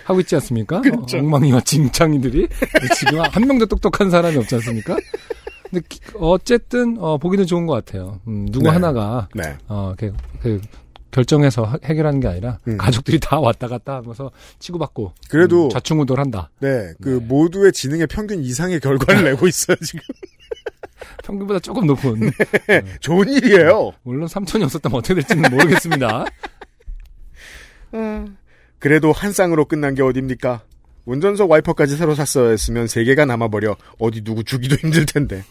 하고 있지 않습니까? (laughs) 그렇죠. 어, 엉망이와 징창이들이 지금 한 명도 똑똑한 사람이 없지 않습니까? 근데 기- 어쨌든 어, 보기는 좋은 것 같아요. 음, 누구 네. 하나가 네. 어, 그, 그 결정해서 하- 해결하는 게 아니라 음. 가족들이 다 왔다 갔다 하면서 치고받고 그래도 음, 좌충우돌한다. 네, 그 네. 모두의 지능의 평균 이상의 결과를 (laughs) 내고 있어요 지금 평균보다 조금 높은. (laughs) 좋은 일이에요. 물론 삼촌이 없었다면 어떻게 될지는 모르겠습니다. (laughs) 그래도 한 쌍으로 끝난 게 어딥니까? 운전석 와이퍼까지 새로 샀어야 했으면 세 개가 남아버려 어디 누구 주기도 힘들 텐데.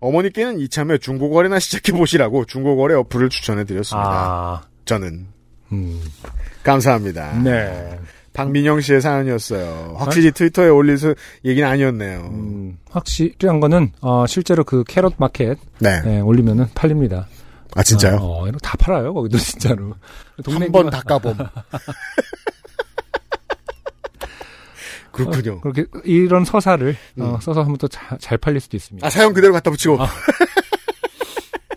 어머니께는 이참에 중고거래나 시작해 보시라고 중고거래 어플을 추천해 드렸습니다. 아, 저는 음, 감사합니다. 네. 박민영 씨의 사연이었어요. 확실히 트위터에 올릴 수 얘기는 아니었네요. 음, 확실한 거는 어, 실제로 그 캐럿 마켓 네. 네, 올리면은 팔립니다. 아 진짜요? 어, 어, 이거 다 팔아요 거기도 진짜로. (laughs) 한 번 닦아봄. (laughs) 그렇군요. 어, 그렇게 이런 서사를 어, 음. 써서 하면 또잘 팔릴 수도 있습니다. 아 사연 그대로 갖다 붙이고. 아. (laughs)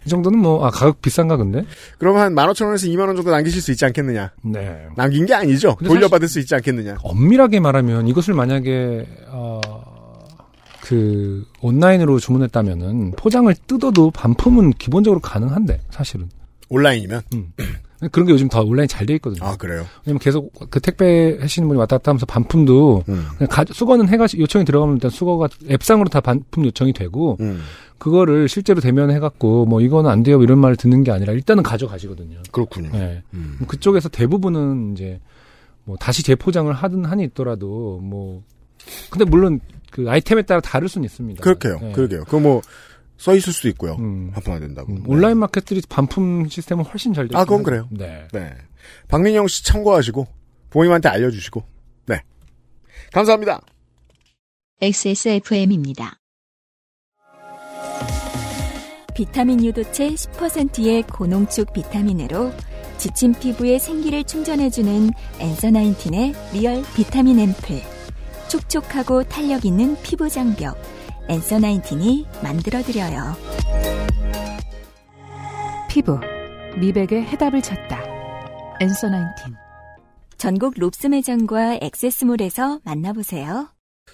이 정도는 뭐 아, 가격 비싼가 근데? 그럼 한 15,000원에서 2만원 정도 남기실 수 있지 않겠느냐. 네. 남긴 게 아니죠. 돌려받을 수 있지 않겠느냐. 엄밀하게 말하면 이것을 만약에 어, 그 온라인으로 주문했다면은 포장을 뜯어도 반품은 기본적으로 가능한데 사실은 온라인이면. 음. (clears throat) 그런 게 요즘 다 온라인 잘 돼 있거든요. 아 그래요. 왜냐면 계속 그 택배 하시는 분이 왔다 갔다 하면서 반품도 음. 그냥 가, 수거는 해가 요청이 들어가면 일단 수거가 앱상으로 다 반품 요청이 되고 음. 그거를 실제로 대면해 갖고 뭐 이거는 안 돼요 이런 말을 듣는 게 아니라 일단은 가져가시거든요. 그렇군요. 네. 음. 그쪽에서 대부분은 이제 뭐 다시 재포장을 하든 한이 있더라도 뭐 근데 물론 그 아이템에 따라 다를 수는 있습니다. 그렇게요. 네. 그러게요. 그거 뭐, 써 있을 수도 있고요. 음. 반품 안 된다고. 음, 네. 온라인 마켓들이 반품 시스템은 훨씬 잘 되고 아, 그건 그래요. 네. 네. 박민영 씨 참고하시고, 부모님한테 알려 주시고, 네. 감사합니다. XSFM입니다. 비타민 유도체 10%의 고농축 비타민으로 지친 피부에 생기를 충전해주는 Answer Nineteen의 real 비타민 앰플. 촉촉하고 탄력 있는 피부 장벽. 엔서 나인틴이 만들어드려요. 피부, 미백의 해답을 찾다. 엔서 나인틴. 전국 롭스 매장과 액세스몰에서 만나보세요.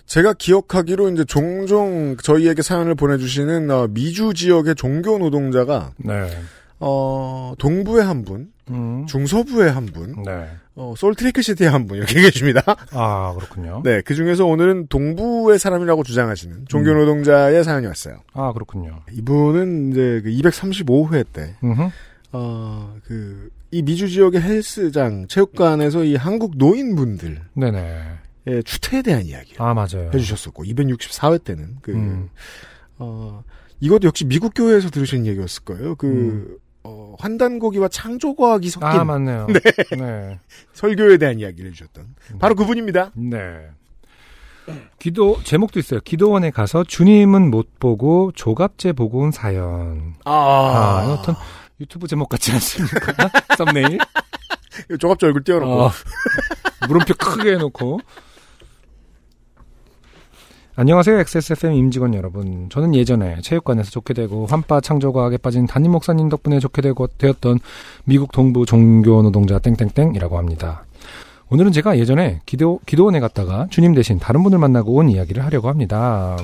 제가 기억하기로 이제 종종 저희에게 사연을 보내주시는 어, 미주 지역의 종교 노동자가 네. 어, 동부에 한 분, 음. 중서부에 한 분, 네. 어, 솔트레이크 시티에 한분 이렇게 (laughs) 계십니다. 아, 그렇군요. 네, 그 중에서 오늘은 동부의 사람이라고 주장하시는 종교 음. 노동자의 사연이 왔어요. 아, 그렇군요. 이분은 이제 그 235회 때, 음흠. 어, 그, 이 미주 지역의 헬스장, 체육관에서 이 한국 노인분들의 네네. 추태에 대한 이야기를 아, 맞아요. 해주셨었고, 264회 때는 그, 음. 어, 이것도 역시 미국 교회에서 들으신 얘기였을 거예요. 그, 음. 어, 환단고기와 창조과학이 섞인 아, 맞네요. (laughs) 네. 네. 설교에 대한 이야기를 해주셨던 바로 그분입니다. 네. 기도, 제목도 있어요. 기도원에 가서 주님은 못 보고 조갑제 보고 온 사연. 아, 이거 어떤 유튜브 제목 같지 않습니까? (laughs) 썸네일? 조갑조 얼굴 띄워놓고. 어, 물음표 크게 해놓고. 안녕하세요. XSFM 임직원 여러분. 저는 예전에 체육관에서 좋게 되고 환빠 창조과학에 빠진 담임 목사님 덕분에 좋게 되고 되었던 미국 동부 종교 노동자 땡땡땡이라고 합니다. 오늘은 제가 예전에 기도, 기도원에 갔다가 주님 대신 다른 분을 만나고 온 이야기를 하려고 합니다.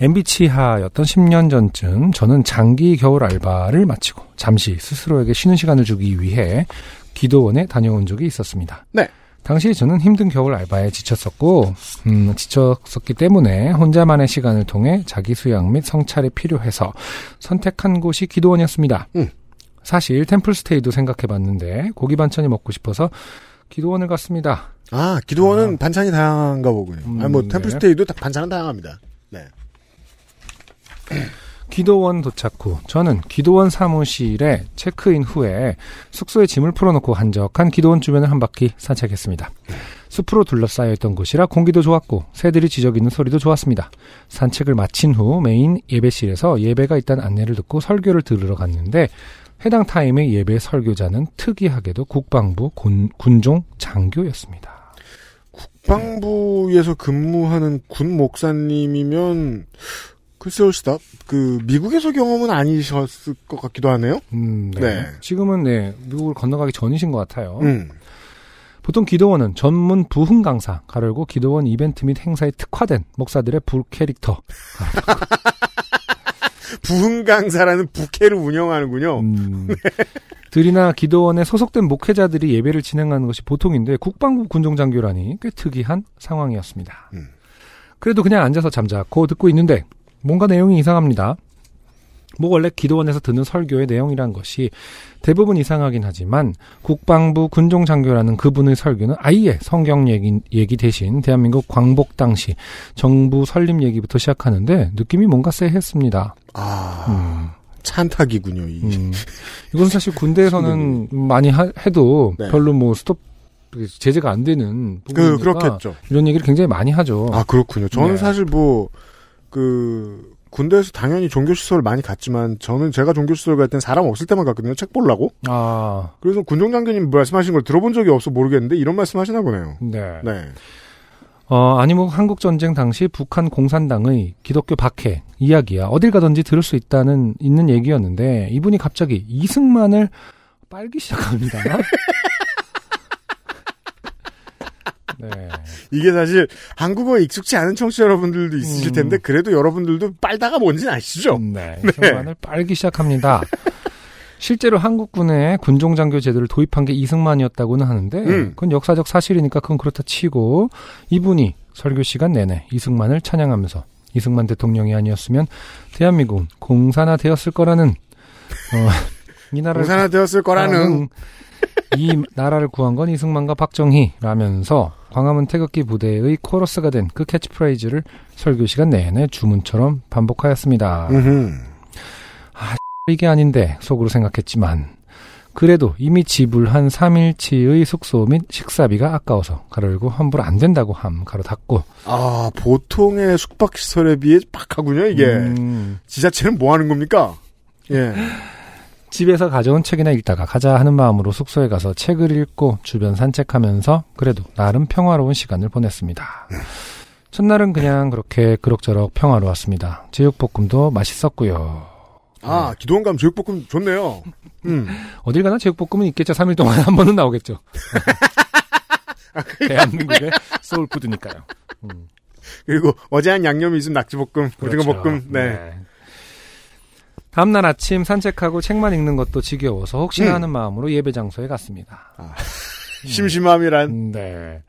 MB 치하였던 10년 전쯤 저는 장기 겨울 알바를 마치고 잠시 스스로에게 쉬는 시간을 주기 위해 기도원에 다녀온 적이 있었습니다. 네. 당시 저는 힘든 겨울 알바에 지쳤었고, 음, 지쳤었기 때문에 혼자만의 시간을 통해 자기 수양 및 성찰이 필요해서 선택한 곳이 기도원이었습니다. 음. 사실 템플스테이도 생각해봤는데 고기 반찬이 먹고 싶어서 기도원을 갔습니다. 아, 기도원은 아. 반찬이 다양한가 보군요. 음, 아니, 뭐, 네. 템플스테이도 다- 반찬은 다양합니다. 네. 기도원 도착 후 저는 기도원 사무실에 체크인 후에 숙소에 짐을 풀어놓고 한적한 기도원 주변을 한 바퀴 산책했습니다. 숲으로 둘러싸여 있던 곳이라 공기도 좋았고 새들이 지저귀는 소리도 좋았습니다. 산책을 마친 후 메인 예배실에서 예배가 있다는 안내를 듣고 설교를 들으러 갔는데 해당 타임의 예배 설교자는 특이하게도 국방부 군, 군종 장교였습니다. 국방부에서 근무하는 군 목사님이면, 글쎄요, 시다. 그, 미국에서 경험은 아니셨을 것 같기도 하네요? 음, 네. 네. 지금은 네 미국을 건너가기 전이신 것 같아요. 음. 보통 기도원은 전문 부흥 강사, 가로 열고 기도원 이벤트 및 행사에 특화된 목사들의 부캐릭터, (laughs) 부흥 강사라는 부캐를 운영하는군요. 음, (laughs) 들이나 기도원에 소속된 목회자들이 예배를 진행하는 것이 보통인데 국방부 군종장교라니 꽤 특이한 상황이었습니다. 음. 그래도 그냥 앉아서 잠자코 듣고 있는데 뭔가 내용이 이상합니다. 뭐 원래 기도원에서 듣는 설교의 내용이란 것이 대부분 이상하긴 하지만 국방부 군종장교라는 그분의 설교는 아예 성경 얘기, 얘기 대신 대한민국 광복 당시 정부 설립 얘기부터 시작하는데 느낌이 뭔가 쎄했습니다. 아, 음. 찬탁이군요, 이. 음. 이건 사실 군대에서는 (laughs) 많이 하- 해도 네. 별로 뭐 스톱 제재가 안 되는 그, 부분이니까 그렇겠죠. 이런 얘기를 굉장히 많이 하죠. 아, 그렇군요. 저는 네. 사실 뭐, 그, 군대에서 당연히 종교시설 많이 갔지만, 저는 제가 종교시설 갈 땐 사람 없을 때만 갔거든요. 책 보려고. 아, 그래서 군종장교님 말씀하신 걸 들어본 적이 없어 모르겠는데, 이런 말씀 하시나 보네요. 네. 네. 어, 아니면 한국 전쟁 당시 북한 공산당의 기독교 박해 이야기야 어딜 가든지 들을 수 있다는 있는 얘기였는데 이분이 갑자기 이승만을 빨기 시작합니다. (laughs) 네. 이게 사실 한국어에 익숙치 않은 청취자 여러분들도 있으실 음. 텐데, 그래도 여러분들도 빨다가 뭔지는 아시죠? 네. 이승만을 빨기 시작합니다. 실제로 한국군에 군종장교 제도를 도입한 게 이승만이었다고는 하는데 음. 그건 역사적 사실이니까 그건 그렇다 치고 이분이 설교 시간 내내 이승만을 찬양하면서 이승만 대통령이 아니었으면 대한민국은 공산화 되었을 거라는 어, (laughs) 이 나라를 공산화 되었을 거라는. 이 나라를 구한 건 이승만과 박정희라면서 광화문 태극기 부대의 코러스가 된 그 캐치프레이즈를 설교 시간 내내 주문처럼 반복하였습니다. 음흠. (laughs) 이게 아닌데 속으로 생각했지만 그래도 이미 지불한 3일치의 숙소 및 식사비가 아까워서 가로 열고 환불 안 된다고 함 가로 닫고 아, 보통의 숙박시설에 비해 빡하군요, 이게. 음, 지자체는 뭐 하는 겁니까? 예. (laughs) 집에서 가져온 책이나 읽다가 가자 하는 마음으로 숙소에 가서 책을 읽고 주변 산책하면서 그래도 나름 평화로운 시간을 보냈습니다. 첫날은 그냥 그렇게 그럭저럭 평화로웠습니다. 제육볶음도 맛있었고요. 아, 기도원 가면 제육볶음 좋네요. 음. (laughs) 어딜 가나 제육볶음은 있겠죠. 3일 동안에 한 번은 나오겠죠. (laughs) 대한민국의 소울푸드니까요. 음, 그리고 어제 한 양념이 있으면 낙지볶음, 그렇죠. 오징어볶음, 네. 다음날 아침 산책하고 책만 읽는 것도 지겨워서 혹시나 음. 하는 마음으로 예배 장소에 갔습니다. (laughs) 심심함이란. 음, 네.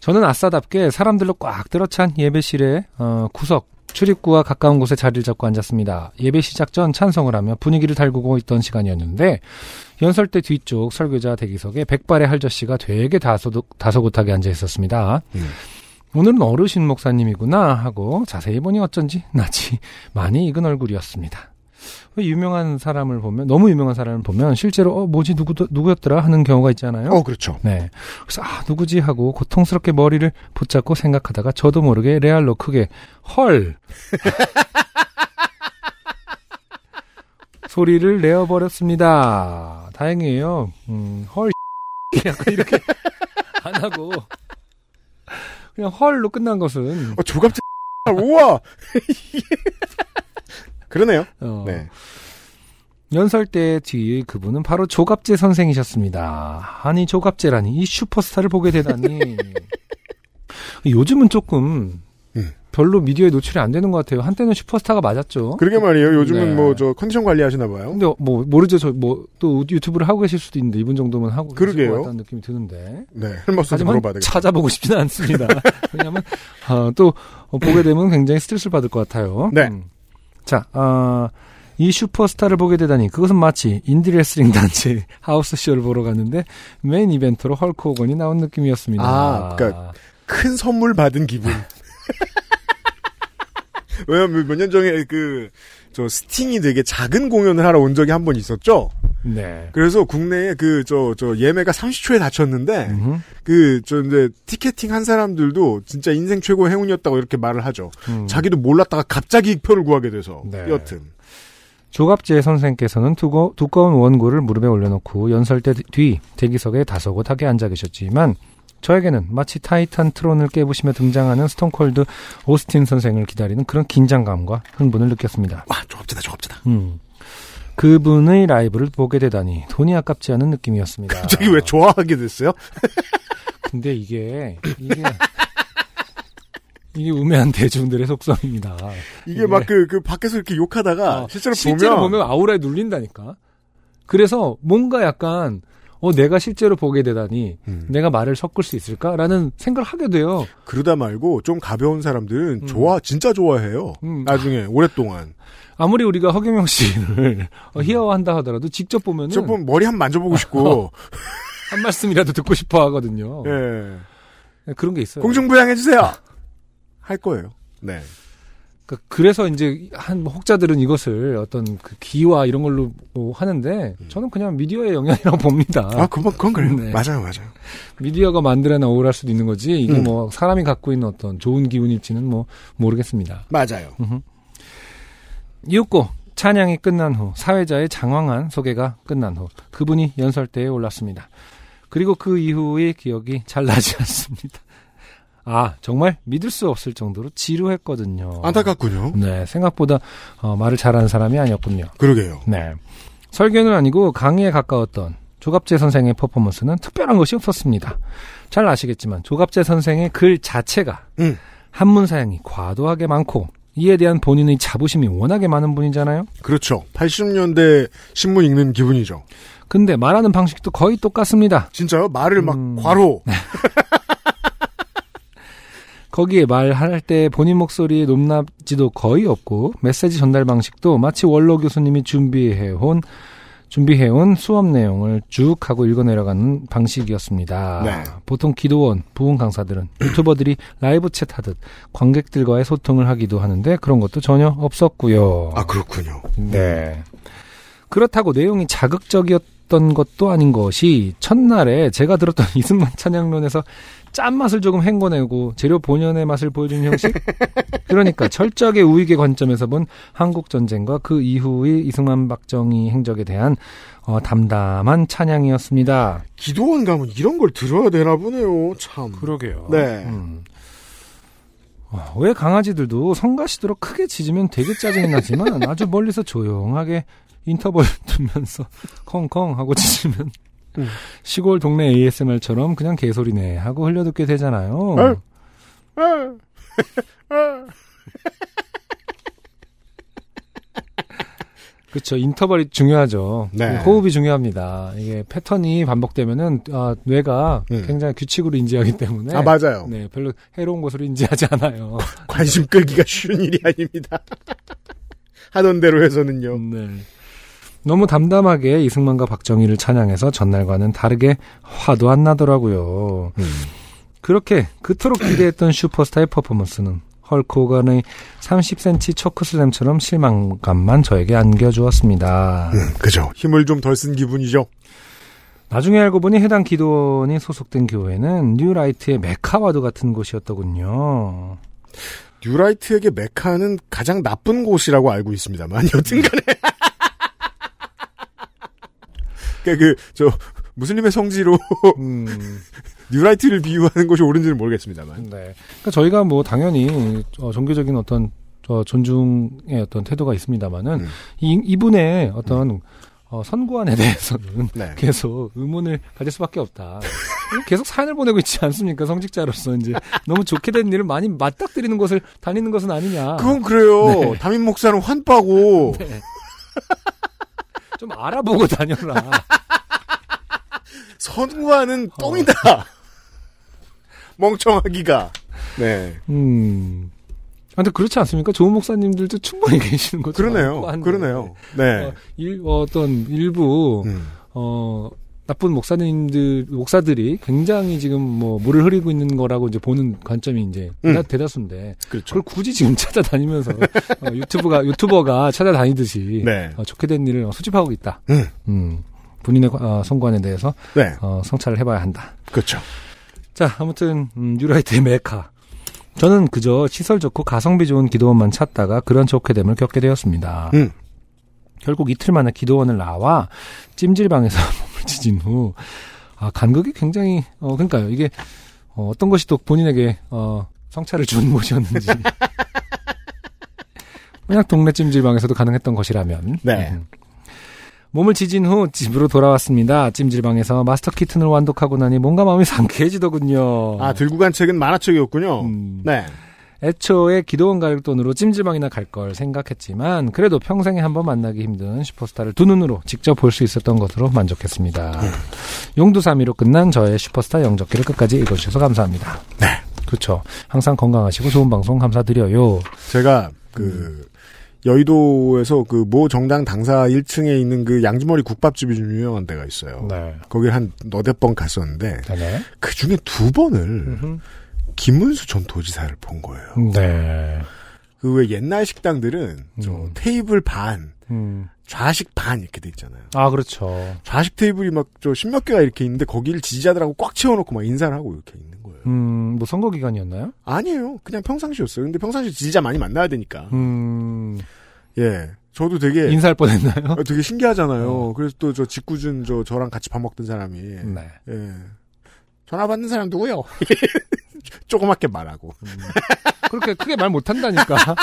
저는 아싸답게 사람들로 꽉 들어찬 예배실의 어, 구석 출입구와 가까운 곳에 자리를 잡고 앉았습니다. 예배 시작 전 찬송을 하며 분위기를 달구고 있던 시간이었는데 연설대 뒤쪽 설교자 대기석에 백발의 할저씨가 되게 다소, 다소곳하게 앉아 있었습니다. 음. 오늘은 어르신 목사님이구나 하고 자세히 보니 어쩐지 낯이 많이 익은 얼굴이었습니다. 왜 유명한 사람을 보면 너무 유명한 사람을 보면 실제로 어 뭐지 누구 누구였더라 하는 경우가 있잖아요. 어, 그렇죠. 네. 그래서 아 누구지 하고 고통스럽게 머리를 붙잡고 생각하다가 저도 모르게 레알로 크게 헐 (laughs) 소리를 내어 버렸습니다. 다행이에요. 음, 헐 (laughs) 약간 이렇게 안 하고 그냥 헐로 끝난 것은 어, 조갑지, (laughs) 우와! 그러네요. 어, 네. 연설대 뒤의 그분은 바로 조갑재 선생이셨습니다. 아니 조갑재라니 이 슈퍼스타를 보게 되다니. (laughs) 요즘은 조금 음. 별로 미디어에 노출이 안 되는 것 같아요. 한때는 슈퍼스타가 맞았죠. 그러게 말이에요. 요즘은 네. 뭐, 저, 컨디션 관리 하시나 봐요. 근데 뭐 모르죠. 저 뭐 또 유튜브를 하고 계실 수도 있는데 이분 정도면 하고 계실 그러게요. 것 같다는 느낌이 드는데. 네. 하지만. 찾아보고 싶지는 않습니다. (laughs) 왜냐하면 어, 또 어, 보게 되면 굉장히 스트레스를 받을 것 같아요. 네. 음. 자, 어, 이 슈퍼스타를 보게 되다니 그것은 마치 인디 레슬링 단체 (laughs) house show를 보러 갔는데 메인 이벤트로 헐크 호건이 나온 느낌이었습니다. 아, 그러니까 큰 선물 받은 기분. (laughs) 왜냐면 몇 년 전에 그, 저, 스팅이 되게 작은 공연을 하러 온 적이 한 번 있었죠? 네. 그래서 국내에 그, 저, 저, 예매가 30초에 닫혔는데. 그, 저, 이제, 티켓팅 한 사람들도 진짜 인생 최고 의 행운이었다고 이렇게 말을 하죠. 음. 자기도 몰랐다가 갑자기 표를 구하게 돼서. 네. 여튼. 조갑제 선생께서는 두거, 두꺼운 원고를 무릎에 올려놓고 연설대 뒤 대기석에 다소곳하게 앉아 계셨지만 저에게는 마치 TitanTron을 깨부시며 등장하는 스톤콜드 오스틴 선생을 기다리는 그런 긴장감과 흥분을 느꼈습니다. 와, 조합지다, 조합지다. 음. 그분의 라이브를 보게 되다니 돈이 아깝지 않은 느낌이었습니다. (laughs) 갑자기 왜 좋아하게 됐어요? (laughs) 근데 이게 이게 이게 우매한 대중들의 속성입니다. 이게 막 그, 그, 밖에서 이렇게 욕하다가, 어, 실제로, 실제로 보면, 보면 아우라에 눌린다니까. 그래서 뭔가 약간 어 내가 실제로 보게 되다니 음. 내가 말을 섞을 수 있을까라는 생각을 하게 돼요. 그러다 말고, 좀 가벼운 사람들은 음. 좋아, 진짜 좋아해요. 음. 나중에, 오랫동안. 아무리 우리가 허경영 씨를 (laughs) 어, 희화화한다 하더라도 직접 보면은 저 보면 머리 한번 만져보고 싶고, (laughs) 한 말씀이라도 듣고 싶어 하거든요. 예. 그런 게 있어요. 공중부양해 주세요! 할 거예요. 네. 그러니까 그래서 이제 한 혹자들은 이것을 어떤 그 기와 이런 걸로 뭐 하는데 저는 그냥 미디어의 영향이라고 (laughs) 봅니다. 아, 그건, 그건 그래요. 네. 맞아요, 맞아요. 미디어가 만들어낸 오울할 수도 있는 거지 이게 음. 뭐 사람이 갖고 있는 어떤 좋은 기운일지는 뭐 모르겠습니다. 맞아요. 이윽고 찬양이 끝난 후 사회자의 장황한 소개가 끝난 후 그분이 연설대에 올랐습니다. 그리고 그 이후의 기억이 잘 나지 (laughs) 않습니다. 아 정말 믿을 수 없을 정도로 지루했거든요. 안타깝군요. 네 생각보다 어, 말을 잘하는 사람이 아니었군요. 그러게요. 네 설교는 아니고 강의에 가까웠던 조갑재 선생의 퍼포먼스는 특별한 것이 없었습니다. 잘 아시겠지만 조갑재 선생의 글 자체가 음. 한문 사용이 과도하게 많고 이에 대한 본인의 자부심이 워낙에 많은 분이잖아요. 그렇죠. 80년대 신문 읽는 기분이죠. 근데 말하는 방식도 거의 똑같습니다. 진짜요? 말을 막 음. 과로. (laughs) 거기에 말할 때 본인 목소리의 높낮지도 거의 없고 메시지 전달 방식도 마치 원로 교수님이 준비해온 준비해온 수업 내용을 쭉 하고 읽어내려가는 방식이었습니다. 네. 보통 기도원, 부흥 강사들은 유튜버들이 라이브 챗하듯 관객들과의 소통을 하기도 하는데 그런 것도 전혀 없었고요. 아, 그렇군요. 네. 그렇다고 내용이 자극적이었 있던 것도 아닌 것이 첫날에 제가 들었던 (laughs) 이승만 찬양론에서 짠맛을 조금 헹궈내고 재료 본연의 맛을 보여주는 형식? 그러니까 철저하게 우익의 관점에서 본 한국전쟁과 그 이후의 이승만 박정희 행적에 대한 어, 담담한 찬양이었습니다. 기도원 가면 이런 걸 들어야 되나 보네요. 참. 그러게요. 네. 음. 어, 왜 강아지들도 성가시도록 크게 짖으면 되게 짜증이 나지만 아주 멀리서 조용하게 인터벌 (laughs) 두면서 컹컹 하고 짖으면 음. 시골 동네 ASMR처럼 그냥 개소리네 하고 흘려듣게 되잖아요. (laughs) 그렇죠. 인터벌이 중요하죠. 네. 호흡이 중요합니다. 이게 패턴이 반복되면은 아, 뇌가 음. 굉장히 규칙으로 인지하기 때문에 아, 맞아요. 네, 별로 해로운 것으로 인지하지 않아요. 관심 끌기가 쉬운 일이 아닙니다. (laughs) 하던 대로 해서는요. 네. 너무 담담하게 이승만과 박정희를 찬양해서 전날과는 다르게 화도 안 나더라고요. 음. 그렇게 그토록 기대했던 슈퍼스타의 퍼포먼스는 헐크 호간의 30cm 초크슬램처럼 실망감만 저에게 안겨주었습니다. 음, 그죠. 힘을 좀 덜 쓴 기분이죠. 나중에 알고 보니 해당 기도원이 소속된 교회는 뉴라이트의 메카와도 같은 곳이었더군요. 뉴라이트에게 메카는 가장 나쁜 곳이라고 알고 있습니다만 여튼간에 (laughs) 그러니까 그저 무슬림의 성지로 음, (laughs) 뉴라이트를 비유하는 것이 옳은지는 모르겠습니다만 네. 그러니까 저희가 뭐 당연히 어, 종교적인 어떤 저 존중의 어떤 태도가 있습니다만은 음. 이, 이분의 어떤 어, 선구안에 대해서는 네. (laughs) 계속 의문을 가질 수밖에 없다. 계속 사연을 보내고 있지 않습니까? 성직자로서 이제 (laughs) 너무 좋게 된 일을 많이 맞닥뜨리는 것을 다니는 것은 아니냐. 그건 그래요. 네. 담임 목사는 환빠고 네. 좀 알아보고 다녀라. (laughs) 선구하는 어. 똥이다. (laughs) 멍청하기가. 네. 음. 아, 근데 그렇지 않습니까? 좋은 목사님들도 충분히 (laughs) 계시는 거죠. 그러네요. 그러네요. 네. 어, 일, 어 떤 일부 음. 어 나쁜 목사님들 목사들이 굉장히 지금 뭐 물을 흐리고 있는 거라고 이제 보는 관점이 이제 음. 대다, 대다수인데 그렇죠. 그걸 굳이 지금 (laughs) 찾아다니면서 어, 유튜브가 유튜버가 찾아다니듯이 네. 어, 좋게 된 일을 어, 수집하고 있다. 음. 음. 본인의 어, 성관에 대해서 네. 어, 성찰을 해봐야 한다. 그렇죠. 자, 아무튼 음, 뉴라이트의 메카. 저는 그저 시설 좋고 가성비 좋은 기도원만 찾다가 그런 좋게 됨을 겪게 되었습니다. 음. 결국 이틀 만에 기도원을 나와 찜질방에서 (laughs) 지진 후 아, 간극이 굉장히 어 그러니까요. 이게 어, 어떤 것이 또 본인에게 어 성찰을 준 곳이었는지 (laughs) 그냥 동네 찜질방에서도 가능했던 것이라면 네. 음. 몸을 지진 후 집으로 돌아왔습니다. 찜질방에서 마스터 키튼을 완독하고 나니 뭔가 마음이 상쾌해지더군요. 아, 들고 간 책은 만화책이었군요. 음. 네. 애초에 기도원 갈 돈으로 찜질방이나 갈 걸 생각했지만 그래도 평생에 한 번 만나기 힘든 슈퍼스타를 두 눈으로 직접 볼 수 있었던 것으로 만족했습니다. 용두사미로 끝난 저의 슈퍼스타 영적기를 끝까지 읽어주셔서 감사합니다. 네. 그렇죠. 항상 건강하시고 좋은 방송 감사드려요. 제가 그 여의도에서 그 모 정당 당사 1층에 있는 그 양지머리 국밥집이 좀 유명한 데가 있어요. 네. 거기 한 너댓 번 갔었는데 네. 그 중에 두 번을 김문수 전 도지사를 본 거예요. 네. 그 왜 옛날 식당들은 저 음. 테이블 반, 음. 좌식 반 이렇게 돼 있잖아요. 아 그렇죠. 좌식 테이블이 막 저 십몇 개가 이렇게 있는데 거기를 지지자들하고 꽉 채워놓고 막 인사를 하고 이렇게 있는 거예요. 음, 뭐 선거 기간이었나요? 아니에요. 그냥 평상시였어요. 근데 평상시 지지자 많이 만나야 되니까. 음, 예. 저도 되게 인사할 뻔했나요? 어, 되게 신기하잖아요. 어. 그래서 또 저 직구준 저 저랑 같이 밥 먹던 사람이 네. 예. 전화 받는 사람 누구요? (laughs) 조그맣게 말하고. 그렇게 크게 말 못한다니까. (laughs)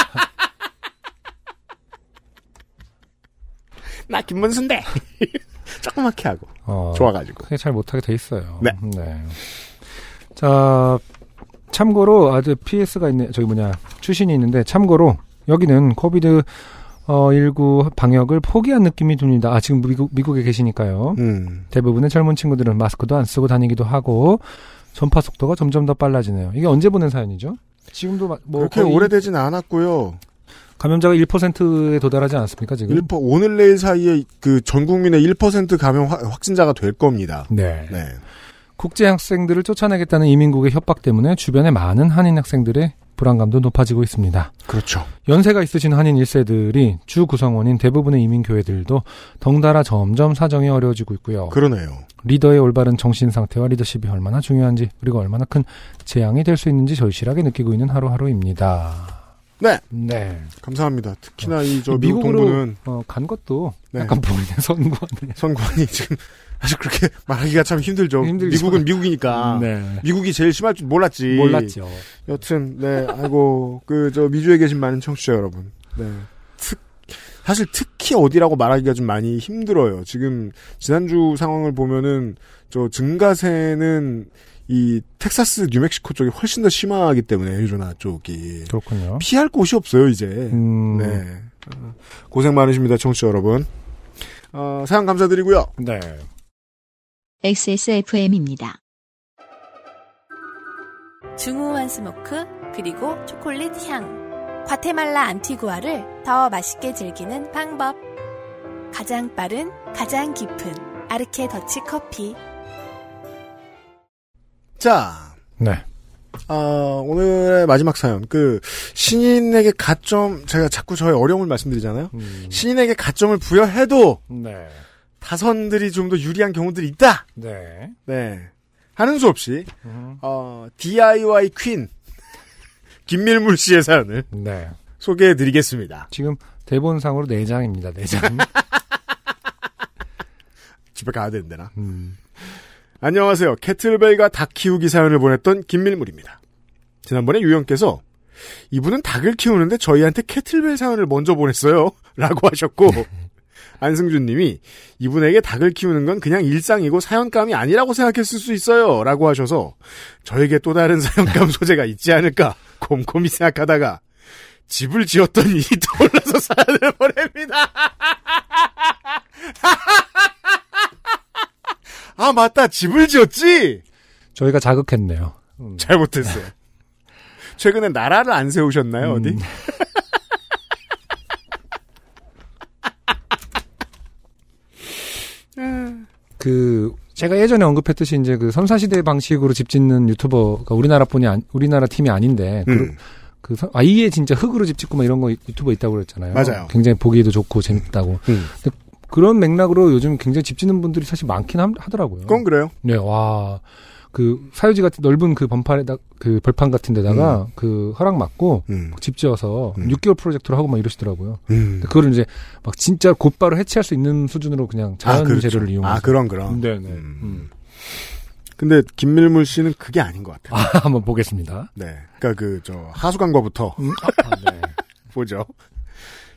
나 김문수인데. (laughs) 조그맣게 하고. 어, 좋아가지고. 크게 잘 못하게 돼 있어요. 네. 자, 참고로 아주 PS가 있네. 저기 뭐냐 출신이 있는데 참고로 여기는 코비드 어, 19 방역을 포기한 느낌이 듭니다. 아, 지금 미국, 미국에 계시니까요. 음. 대부분의 젊은 친구들은 마스크도 안 쓰고 다니기도 하고 전파 속도가 점점 더 빨라지네요. 이게 언제 보낸 사연이죠? 지금도 마- 뭐 그렇게 오래되진 않았고요. 감염자가 1%에 도달하지 않았습니까 지금? 1%, 오늘 내일 사이에 그 전 국민의 1% 감염 확- 확진자가 될 겁니다. 네. 네. 국제 학생들을 쫓아내겠다는 이민국의 협박 때문에 주변에 많은 한인 학생들의 불안감도 높아지고 있습니다. 그렇죠. 연세가 있으신 한인 1세들이 주 구성원인 대부분의 이민 교회들도 덩달아 점점 사정이 어려워지고 있고요. 그러네요. 리더의 올바른 정신 상태와 리더십이 얼마나 중요한지 그리고 얼마나 큰 재앙이 될 수 있는지 절실하게 느끼고 있는 하루하루입니다. 네. 네. 감사합니다. 특히나 이저 미국 미국으로 동부는 어, 간 것도 네. 약간 보이는 선구안에. 선관이 지금 아주 그렇게 말하기가 참 힘들죠. 힘들죠. 미국은 미국이니까. 네. 미국이 제일 심할 줄 몰랐지. 몰랐죠. 여튼 네 아이고 그 저 미주에 계신 많은 청취자 여러분 네 특, 사실 특히 어디라고 말하기가 좀 많이 힘들어요 지금 지난주 상황을 보면은 저 증가세는 이 텍사스 뉴멕시코 쪽이 훨씬 더 심하기 때문에 애리조나 쪽이 그렇군요. 피할 곳이 없어요 이제 음, 네 어, 고생 많으십니다 청취자 여러분 어, 사연 감사드리고요 네. XSFM입니다. 중후한 smoke 그리고 초콜릿 향. 과테말라 안티구아를 더 맛있게 즐기는 방법. 가장 빠른, 가장 깊은 아르케 더치 커피. 자 네. 어, 오늘의 마지막 사연 그 신인에게 가점 제가 자꾸 저의 어려움을 말씀드리잖아요 음, 신인에게 가점을 부여해도 네. 타선들이 좀 더 유리한 경우들이 있다. 네. 네. 하는 수 없이 음, 어, DIY 퀸 (laughs) 김밀물 씨의 사연을 네. 소개해 드리겠습니다. 지금 대본상으로 4장입니다. 4장. (laughs) 집에 가야 되는데나. 음. 안녕하세요. 캐틀벨과 닭 키우기 사연을 보냈던 김밀물입니다. 지난번에 유영께서 이분은 닭을 키우는데 저희한테 캐틀벨 사연을 먼저 보냈어요. (laughs) 라고 하셨고 안승준 님이 이분에게 닭을 키우는 건 그냥 일상이고 사연감이 아니라고 생각했을 수 있어요. 라고 하셔서 저에게 또 다른 사연감 (laughs) 소재가 있지 않을까 곰곰이 생각하다가 집을 지었던 일이 떠올라서 사연을 보냅니다. (laughs) 아 맞다 집을 지었지 저희가 자극했네요. 음. 잘못했어요. 최근에 나라를 안 세우셨나요 어디? 음. (laughs) 그 제가 예전에 언급했듯이 이제 그 선사시대 방식으로 집 짓는 유튜버가 우리나라뿐이 아니, 우리나라 팀이 아닌데 그, 음. 그 선- 아예 진짜 흙으로 집 짓고 막 이런 거 유튜버 있다고 그랬잖아요. 맞아요. 굉장히 보기에도 좋고 재밌다고. 음. 그런 맥락으로 요즘 굉장히 집 짓는 분들이 사실 많긴 함- 하더라고요. 그건 그래요. 네, 와. 그 사유지 같은 넓은 그 번판에다 그 벌판 같은 데다가 그 허락 받고 음. 집 지어서 음. 6개월 프로젝트로 하고 막 이러시더라고요. 음. 그거를 이제 막 진짜 곧바로 해체할 수 있는 수준으로 그냥 자연 그렇죠. 재료를 이용해서 아 그런 그런. 네, 네. 음. 음. 근데 김밀물 씨는 그게 아닌 것 같아요. 아, 한번 보겠습니다. 네. 그러니까 그 저 하수관과부터 음, 아, (laughs) 네. 보죠.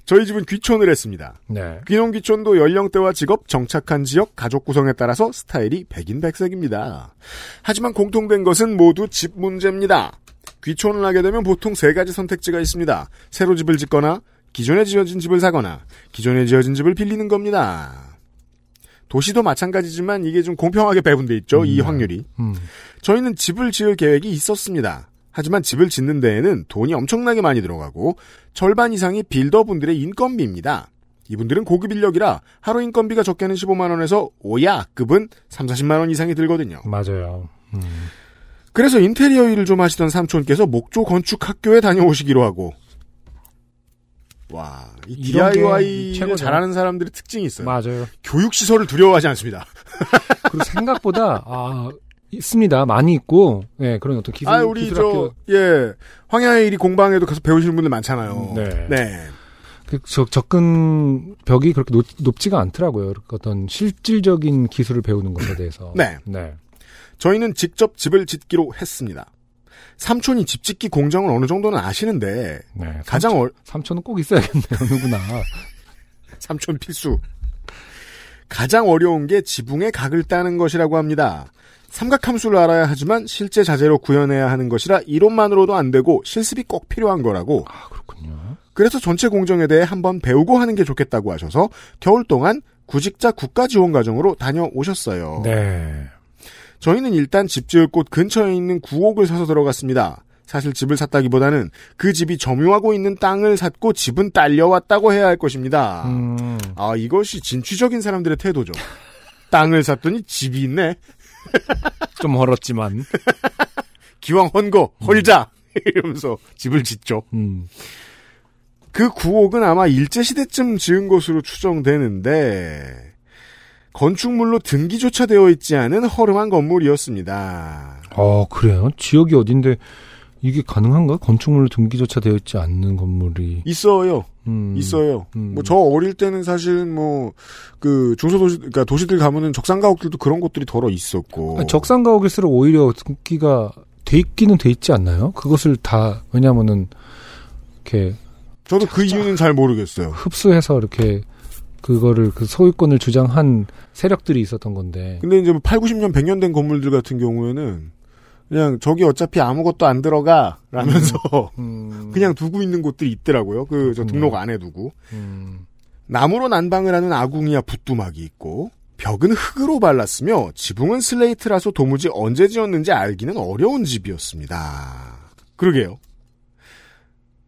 저희 집은 귀촌을 했습니다. 네. 귀농 귀촌도 연령대와 직업, 정착한 지역, 가족 구성에 따라서 스타일이 백인백색입니다. 하지만 공통된 것은 모두 집 문제입니다. 귀촌을 하게 되면 보통 세 가지 선택지가 있습니다. 새로 집을 짓거나, 기존에 지어진 집을 사거나, 기존에 지어진 집을 빌리는 겁니다. 도시도 마찬가지지만 이게 좀 공평하게 배분돼 있죠, 이 네. 확률이. 음. 저희는 집을 지을 계획이 있었습니다. 하지만 집을 짓는 데에는 돈이 엄청나게 많이 들어가고 절반 이상이 빌더분들의 인건비입니다. 이분들은 고급 인력이라 하루 인건비가 적게는 15만 원에서 오야 급은 3, 40만 원 이상이 들거든요. 맞아요. 음. 그래서 인테리어 일을 좀 하시던 삼촌께서 목조 건축 학교에 다녀오시기로 하고 와, 이 이런 게 DIY 최고죠. 잘하는 사람들의 특징이 있어요. 맞아요. 교육 시설을 두려워하지 않습니다. 그리고 생각보다 아 있습니다. 많이 있고 예 그런 어떤 기술 아, 우리 기술학교 저 예, 황야의 일이 공방에도 가서 배우시는 분들 많잖아요. 네. 네. 그 저- 접근 벽이 그렇게 높, 높지가 않더라고요. 어떤 실질적인 기술을 배우는 것에 대해서. 네. 네. 저희는 직접 집을 짓기로 했습니다. 삼촌이 집 짓기 공정을 어느 정도는 아시는데 네. 가장 어, 삼촌은 꼭 있어야겠네요. 누구나. (laughs) 삼촌 필수. 가장 어려운 게 지붕의 각을 따는 것이라고 합니다. 삼각함수를 알아야 하지만 실제 자재로 구현해야 하는 것이라 이론만으로도 안 되고 실습이 꼭 필요한 거라고. 아 그렇군요. 그래서 전체 공정에 대해 한번 배우고 하는 게 좋겠다고 하셔서 겨울 동안 구직자 국가 지원 과정으로 다녀오셨어요. 네. 저희는 일단 집 지을 곳 근처에 있는 구옥을 사서 들어갔습니다. 사실 집을 샀다기보다는 그 집이 점유하고 있는 땅을 샀고 집은 딸려왔다고 해야 할 것입니다. 음. 아, 이것이 진취적인 사람들의 태도죠. 땅을 샀더니 집이 있네. (laughs) 좀 헐었지만. (laughs) 기왕 헌거 헐자. (laughs) 이러면서 집을 짓죠. 음. 그 구옥은 아마 일제시대쯤 지은 것으로 추정되는데 건축물로 등기조차 되어 있지 않은 허름한 건물이었습니다. 어, 그래요? 지역이 어딘데 이게 가능한가? 건축물로 등기조차 되어 있지 않는 건물이. 있어요. 음. 있어요. 음. 뭐저 어릴 때는 사실은 뭐그 중소도시 그러니까 도시들 가면은 적산가옥들도 그런 곳들이 더러 있었고. 아니, 적산가옥일수록 오히려 등기가 돼 있기는 돼 있지 않나요? 그것을 다, 왜냐면은, 이렇게 저도 그 이유는 잘 모르겠어요. 흡수해서 이렇게 그거를 그 소유권을 주장한 세력들이 있었던 건데. 근데 이제 뭐 8, 90년, 100년 된 건물들 같은 경우에는 그냥 저기 어차피 아무것도 안 들어가 라면서 음. (laughs) 그냥 두고 있는 곳들이 있더라고요. 그저 그렇군요. 등록 안 해두고. 음. 나무로 난방을 하는 아궁이와 붓두막이 있고 벽은 흙으로 발랐으며 지붕은 슬레이트라서 도무지 언제 지었는지 알기는 어려운 집이었습니다. 그러게요.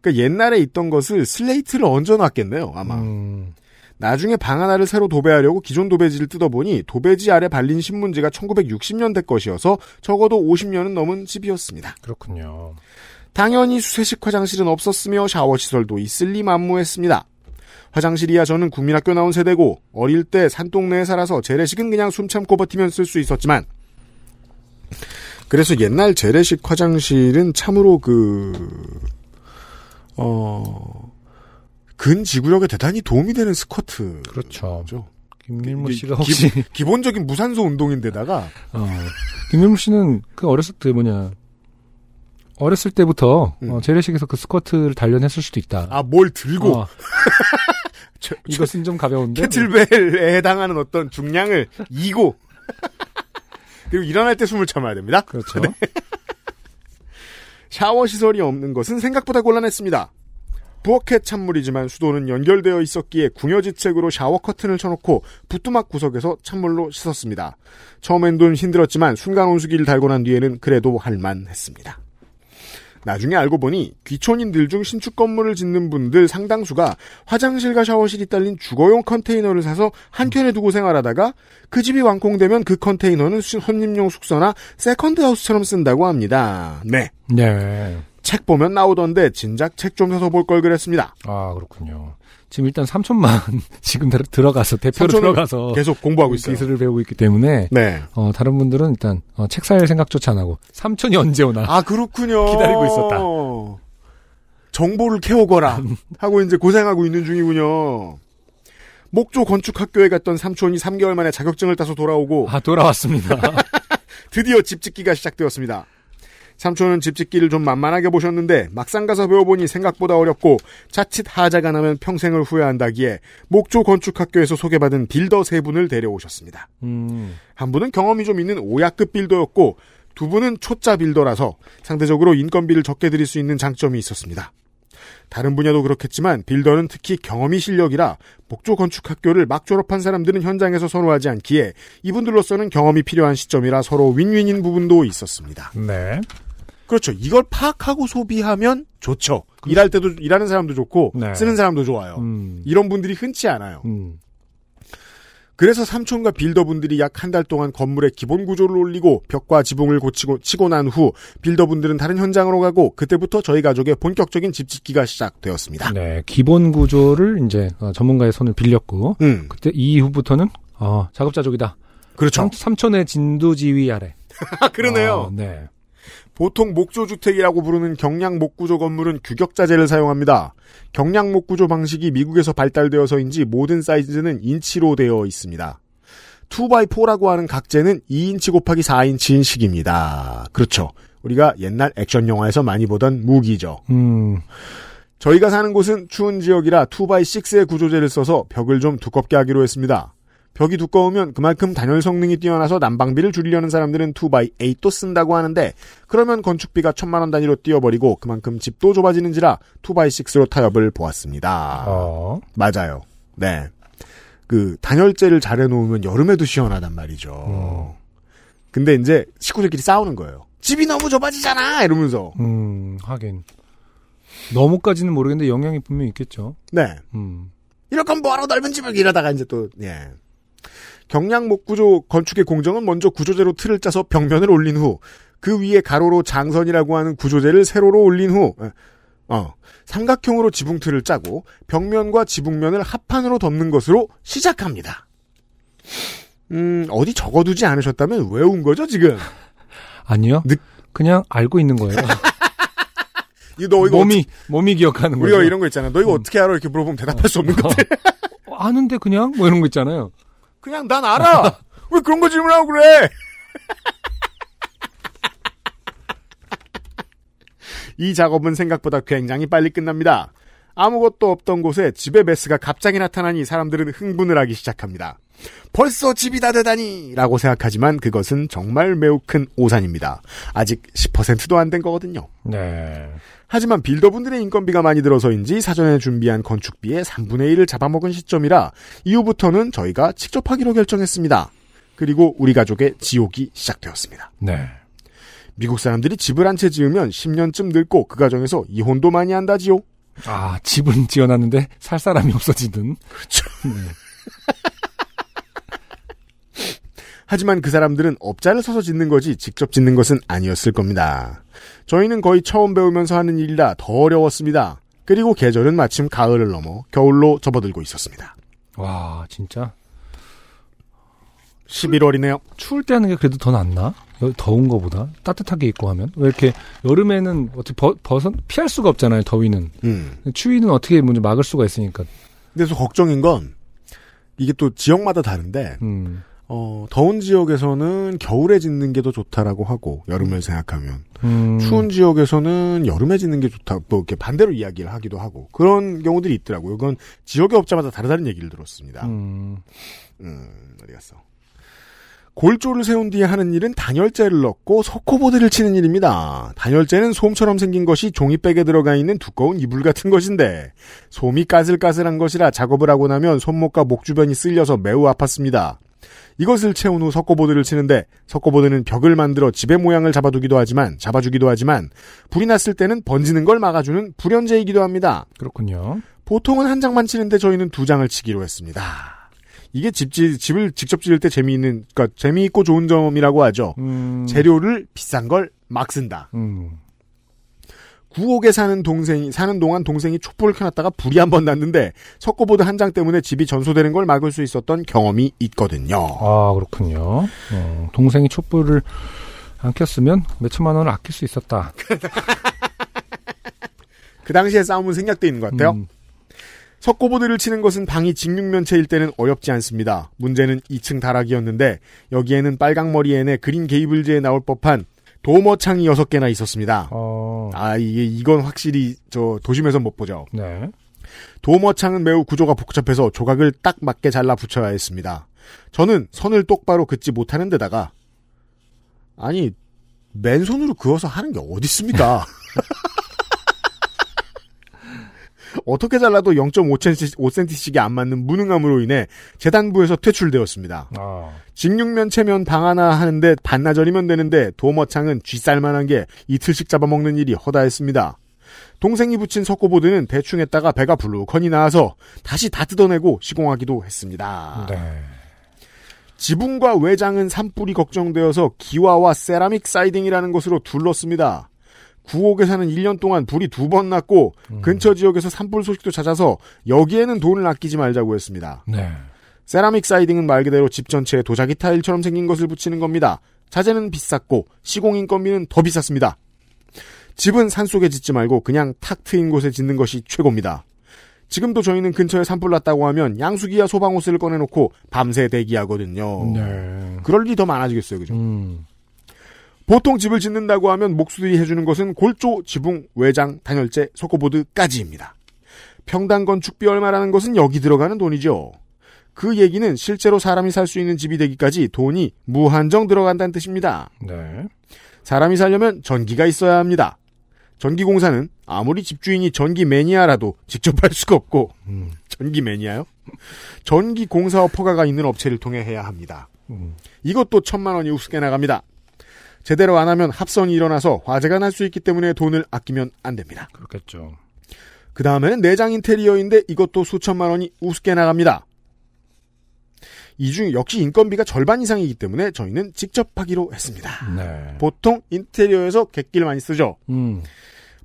그러니까 옛날에 있던 것을 슬레이트를 얹어놨겠네요, 아마. 음. 나중에 방 하나를 새로 도배하려고 기존 도배지를 뜯어보니 도배지 아래 발린 신문지가 1960년대 것이어서 적어도 50년은 넘은 집이었습니다. 그렇군요. 당연히 수세식 화장실은 없었으며 샤워 시설도 있을 리 만무했습니다. 화장실이야 저는 국민학교 나온 세대고 어릴 때 산동네에 살아서 재래식은 그냥 숨 참고 버티면 쓸 수 있었지만 그래서 옛날 재래식 화장실은 참으로 그 어, 근지구력에 대단히 도움이 되는 스쿼트. 그렇죠. 죠 김밀무 이게 씨가 혹시 (laughs) 기 본적인 무산소 운동인데다가 어, 김밀무 씨는 그 어렸을 때 뭐냐 어렸을 때부터 음. 어, 재래식에서 그 스쿼트를 단련했을 수도 있다. 아 뭘 들고 어, (laughs) 저- 저- 이것은 좀 가벼운데. 캐틀벨에 해당하는 어떤 중량을 이고 (laughs) 그리고 일어날 때 숨을 참아야 됩니다. 그렇죠. 샤워 시설이 없는 것은 생각보다 곤란했습니다. 부엌에 찬물이지만 수도는 연결되어 있었기에 궁여지책으로 샤워 커튼을 쳐놓고 부뚜막 구석에서 찬물로 씻었습니다. 처음엔 좀 힘들었지만 순간 온수기를 달고 난 뒤에는 그래도 할만했습니다. 나중에 알고 보니 귀촌인들 중 신축 건물을 짓는 분들 상당수가 화장실과 샤워실이 딸린 주거용 컨테이너를 사서 한켠에 두고 생활하다가 그 집이 완공되면 그 컨테이너는 수- 손님용 숙소나 second house처럼 쓴다고 합니다. 네. 네. 책 보면 나오던데 진작 책 좀 사서 볼 걸 그랬습니다. 아 그렇군요. 지금 일단 삼촌만 (laughs) 지금 들- 들어가서 대표로 들어가서 계속 공부하고 있어요. 기술을 배우고 있기 때문에 네. 어, 다른 분들은 일단 어, 책 살 생각조차 안 하고 삼촌이 언제 오나 아 그렇군요. 기다리고 있었다. 정보를 캐오거라 하고 이제 고생하고 있는 중이군요. 목조 건축학교에 갔던 삼촌이 3개월 만에 자격증을 따서 돌아오고 아 돌아왔습니다. (laughs) 드디어 집 짓기가 시작되었습니다. 삼촌은 집짓기를 좀 만만하게 보셨는데 막상 가서 배워보니 생각보다 어렵고 자칫 하자가 나면 평생을 후회한다기에 목조 건축학교에서 소개받은 빌더 세 분을 데려오셨습니다. 음, 한 분은 경험이 좀 있는 오야급 빌더였고 두 분은 초짜 빌더라서 상대적으로 인건비를 적게 들일 수 있는 장점이 있었습니다. 다른 분야도 그렇겠지만 빌더는 특히 경험이 실력이라 목조 건축 학교를 막 졸업한 사람들은 현장에서 선호하지 않기에 이분들로서는 경험이 필요한 시점이라 서로 윈윈인 부분도 있었습니다. 네. 그렇죠. 이걸 파악하고 소비하면 좋죠. 일할 때도 일하는 사람도 좋고 네. 쓰는 사람도 좋아요. 음, 이런 분들이 흔치 않아요. 음, 그래서 삼촌과 빌더분들이 약 한 달 동안 건물의 기본 구조를 올리고 벽과 지붕을 고치고 치고 난 후 빌더분들은 다른 현장으로 가고 그때부터 저희 가족의 본격적인 집 짓기가 시작되었습니다. 네. 기본 구조를 이제 어, 전문가의 손을 빌렸고 음, 그때 이후부터는 어, 작업자족이다. 그렇죠. 삼, 삼촌의 진두지휘 아래. 아, (laughs) 그러네요. 어, 네. 보통 목조주택이라고 부르는 경량 목구조 건물은 규격자재를 사용합니다. 경량 목구조 방식이 미국에서 발달되어서인지 모든 사이즈는 인치로 되어 있습니다. 2x4라고 하는 각재는 2인치 곱하기 4인치인 식입니다. 그렇죠. 우리가 옛날 액션 영화에서 많이 보던 무기죠. 음, 저희가 사는 곳은 추운 지역이라 2x6의 구조재를 써서 벽을 좀 두껍게 하기로 했습니다. 벽이 두꺼우면 그만큼 단열 성능이 뛰어나서 난방비를 줄이려는 사람들은 2x8도 쓴다고 하는데 그러면 건축비가 천만 원 단위로 뛰어버리고 그만큼 집도 좁아지는지라 2x6로 타협을 보았습니다. 어, 맞아요. 네. 그 단열재를 잘 해놓으면 여름에도 시원하단 말이죠. 어. 근데 이제 식구들끼리 싸우는 거예요. 집이 너무 좁아지잖아 이러면서. 음, 하긴. 너무까지는 모르겠는데 영향이 분명히 있겠죠. 네. 음, 이럴 건 뭐하러 넓은 집을 이러다가 이제 또, 예. 경량 목구조 건축의 공정은 먼저 구조재로 틀을 짜서 벽면을 올린 후, 그 위에 가로로 장선이라고 하는 구조재를 세로로 올린 후 어, 삼각형으로 지붕틀을 짜고 벽면과 지붕면을 합판으로 덮는 것으로 시작합니다. 음, 어디 적어두지 않으셨다면 외운 거죠, 지금? 아니요. 느- 그냥 알고 있는 거예요. (laughs) 이거 너 이거 몸이 몸이 기억하는 어떻게- 우리가 거예요. 이런 거 있잖아. 너 이거 음. 어떻게 알아? 이렇게 물어보면 대답할 수 없는 (laughs) 것들. 어, 아는데 그냥 뭐 이런 거 있잖아요. 그냥 난 알아. (laughs) 왜 그런 거 질문하고 그래? (laughs) 이 작업은 생각보다 굉장히 빨리 끝납니다. 아무것도 없던 곳에 집의 메스가 갑자기 나타나니 사람들은 흥분을 하기 시작합니다. 벌써 집이 다 되다니! 라고 생각하지만 그것은 정말 매우 큰 오산입니다. 아직 10%도 안 된 거거든요. 네. 하지만 빌더분들의 인건비가 많이 들어서인지 사전에 준비한 건축비의 3분의 1을 잡아먹은 시점이라 이후부터는 저희가 직접 하기로 결정했습니다. 그리고 우리 가족의 지옥이 시작되었습니다. 네. 미국 사람들이 집을 한 채 지으면 10년쯤 늙고 그 과정에서 이혼도 많이 한다지요. 아, 집은 지어놨는데 살 사람이 없어지든. 그렇죠. 네. (laughs) 하지만 그 사람들은 업자를 서서 짓는 거지 직접 짓는 것은 아니었을 겁니다. 저희는 거의 처음 배우면서 하는 일이라 더 어려웠습니다. 그리고 계절은 마침 가을을 넘어 겨울로 접어들고 있었습니다. 와, 진짜. 11월이네요. 추울 때 하는 게 그래도 더 낫나? 여- 더운 거보다 따뜻하게 입고 하면 왜 이렇게 여름에는 어떻게 버, 벗어 피할 수가 없잖아요 더위는 음. 추위는 어떻게 먼저 막을 수가 있으니까 그래서 걱정인 건 이게 또 지역마다 다른데 음, 어, 더운 지역에서는 겨울에 짓는 게 더 좋다라고 하고 여름을 생각하면 음, 추운 지역에서는 여름에 짓는 게 좋다 뭐 이렇게 반대로 이야기를 하기도 하고 그런 경우들이 있더라고요. 그건 지역의 업자마다 다르다는 얘기를 들었습니다. 음, 음, 어디 갔어? 골조를 세운 뒤에 하는 일은 단열재를 넣고 석고보드를 치는 일입니다. 단열재는 솜처럼 생긴 것이 종이백에 들어가 있는 두꺼운 이불 같은 것인데 솜이 까슬까슬한 것이라 작업을 하고 나면 손목과 목 주변이 쓸려서 매우 아팠습니다. 이것을 채운 후 석고보드를 치는데 석고보드는 벽을 만들어 집의 모양을 잡아두기도 하지만 잡아주기도 하지만 불이 났을 때는 번지는 걸 막아주는 불연제이기도 합니다. 그렇군요 보통은 한 장만 치는데 저희는 두 장을 치기로 했습니다. 이게 집, 지- 집을 직접 지을 때 재미있는, 그니까 재미있고 좋은 점이라고 하죠. 음, 재료를 비싼 걸 막 쓴다. 음, 구옥에 사는 동생이, 사는 동안 동생이 촛불을 켜놨다가 불이 한 번 났는데 석고보드 한 장 때문에 집이 전소되는 걸 막을 수 있었던 경험이 있거든요. 아 그렇군요 어, 동생이 촛불을 안 켰으면 몇 천만 원을 아낄 수 있었다 (laughs) 그 당시에 싸움은 생략돼 있는 것 같아요. 음, 석고보드를 치는 것은 방이 직육면체일 때는 어렵지 않습니다. 문제는 2층 다락이었는데 여기에는 빨강머리엔에 그린 게이블즈에 나올 법한 도머창이 6개나 있었습니다. 어, 아, 이게, 이건 확실히, 저, 도심에선 못 보죠. 네 도머창은 매우 구조가 복잡해서 조각을 딱 맞게 잘라 붙여야 했습니다. 저는 선을 똑바로 긋지 못하는 데다가, 아니, 맨손으로 그어서 하는 게 어딨습니까? (laughs) 어떻게 잘라도 0.5cm씩이 안 맞는 무능함으로 인해 재단부에서 퇴출되었습니다. 아, 직육면 체면 방 하나 하는데 반나절이면 되는데 도머창은 쥐쌀만한 게 이틀씩 잡아먹는 일이 허다했습니다. 동생이 붙인 석고보드는 대충 했다가 배가 불룩하니 나와서 다시 다 뜯어내고 시공하기도 했습니다. 네 지붕과 외장은 산불이 걱정되어서 기와와 세라믹 사이딩이라는 것으로 둘렀습니다. 구옥에 사는 1년 동안 불이 두 번 났고 음. 근처 지역에서 산불 소식도 잦아서 여기에는 돈을 아끼지 말자고 했습니다. 네. 세라믹 사이딩은 말 그대로 집 전체에 도자기 타일처럼 생긴 것을 붙이는 겁니다. 자재는 비쌌고 시공 인건비는 더 비쌌습니다. 집은 산속에 짓지 말고 그냥 탁 트인 곳에 짓는 것이 최고입니다. 지금도 저희는 근처에 산불 났다고 하면 양수기와 소방호스를 꺼내놓고 밤새 대기하거든요. 네. 그럴 일이 더 많아지겠어요, 그죠? 음, 보통 집을 짓는다고 하면 목수들이 해주는 것은 골조, 지붕, 외장, 단열재, 석고보드까지입니다. 평당 건축비 얼마라는 것은 여기 들어가는 돈이죠. 그 얘기는 실제로 사람이 살 수 있는 집이 되기까지 돈이 무한정 들어간다는 뜻입니다. 네. 사람이 살려면 전기가 있어야 합니다. 전기공사는 아무리 집주인이 전기 매니아라도 직접 할 수가 없고 음, 전기 매니아요? 전기공사업 허가가 있는 업체를 통해 해야 합니다. 음, 이것도 천만 원이 우습게 나갑니다. 제대로 안 하면 합선이 일어나서 화재가 날 수 있기 때문에 돈을 아끼면 안 됩니다. 그렇겠죠. 그 다음에는 내장 인테리어인데 이것도 수천만 원이 우습게 나갑니다. 이 중 역시 인건비가 절반 이상이기 때문에 저희는 직접 하기로 했습니다. 네. 보통 인테리어에서 객기를 많이 쓰죠. 음.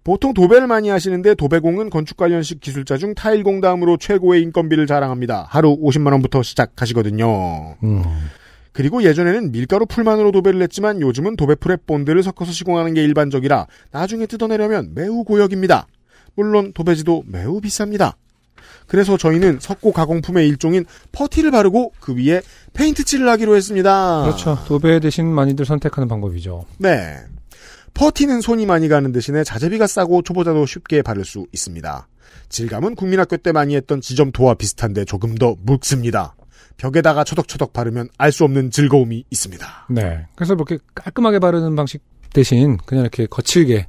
보통 도배를 많이 하시는데 도배공은 건축 관련식 기술자 중 타일공 다음으로 최고의 인건비를 자랑합니다. 하루 50만 원부터 시작하시거든요. 음. 그리고 예전에는 밀가루 풀만으로 도배를 했지만 요즘은 도배풀에 본드를 섞어서 시공하는 게 일반적이라 나중에 뜯어내려면 매우 고역입니다. 물론 도배지도 매우 비쌉니다. 그래서 저희는 석고 가공품의 일종인 퍼티를 바르고 그 위에 페인트 칠을 하기로 했습니다. 그렇죠. 도배 대신 많이들 선택하는 방법이죠. 네. 퍼티는 손이 많이 가는 대신에 자재비가 싸고 초보자도 쉽게 바를 수 있습니다. 질감은 국민학교 때 많이 했던 지점토와 비슷한데 조금 더 묽습니다. 벽에다가 초덕초덕 바르면 알 수 없는 즐거움이 있습니다. 네. 그래서 이렇게 깔끔하게 바르는 방식 대신 그냥 이렇게 거칠게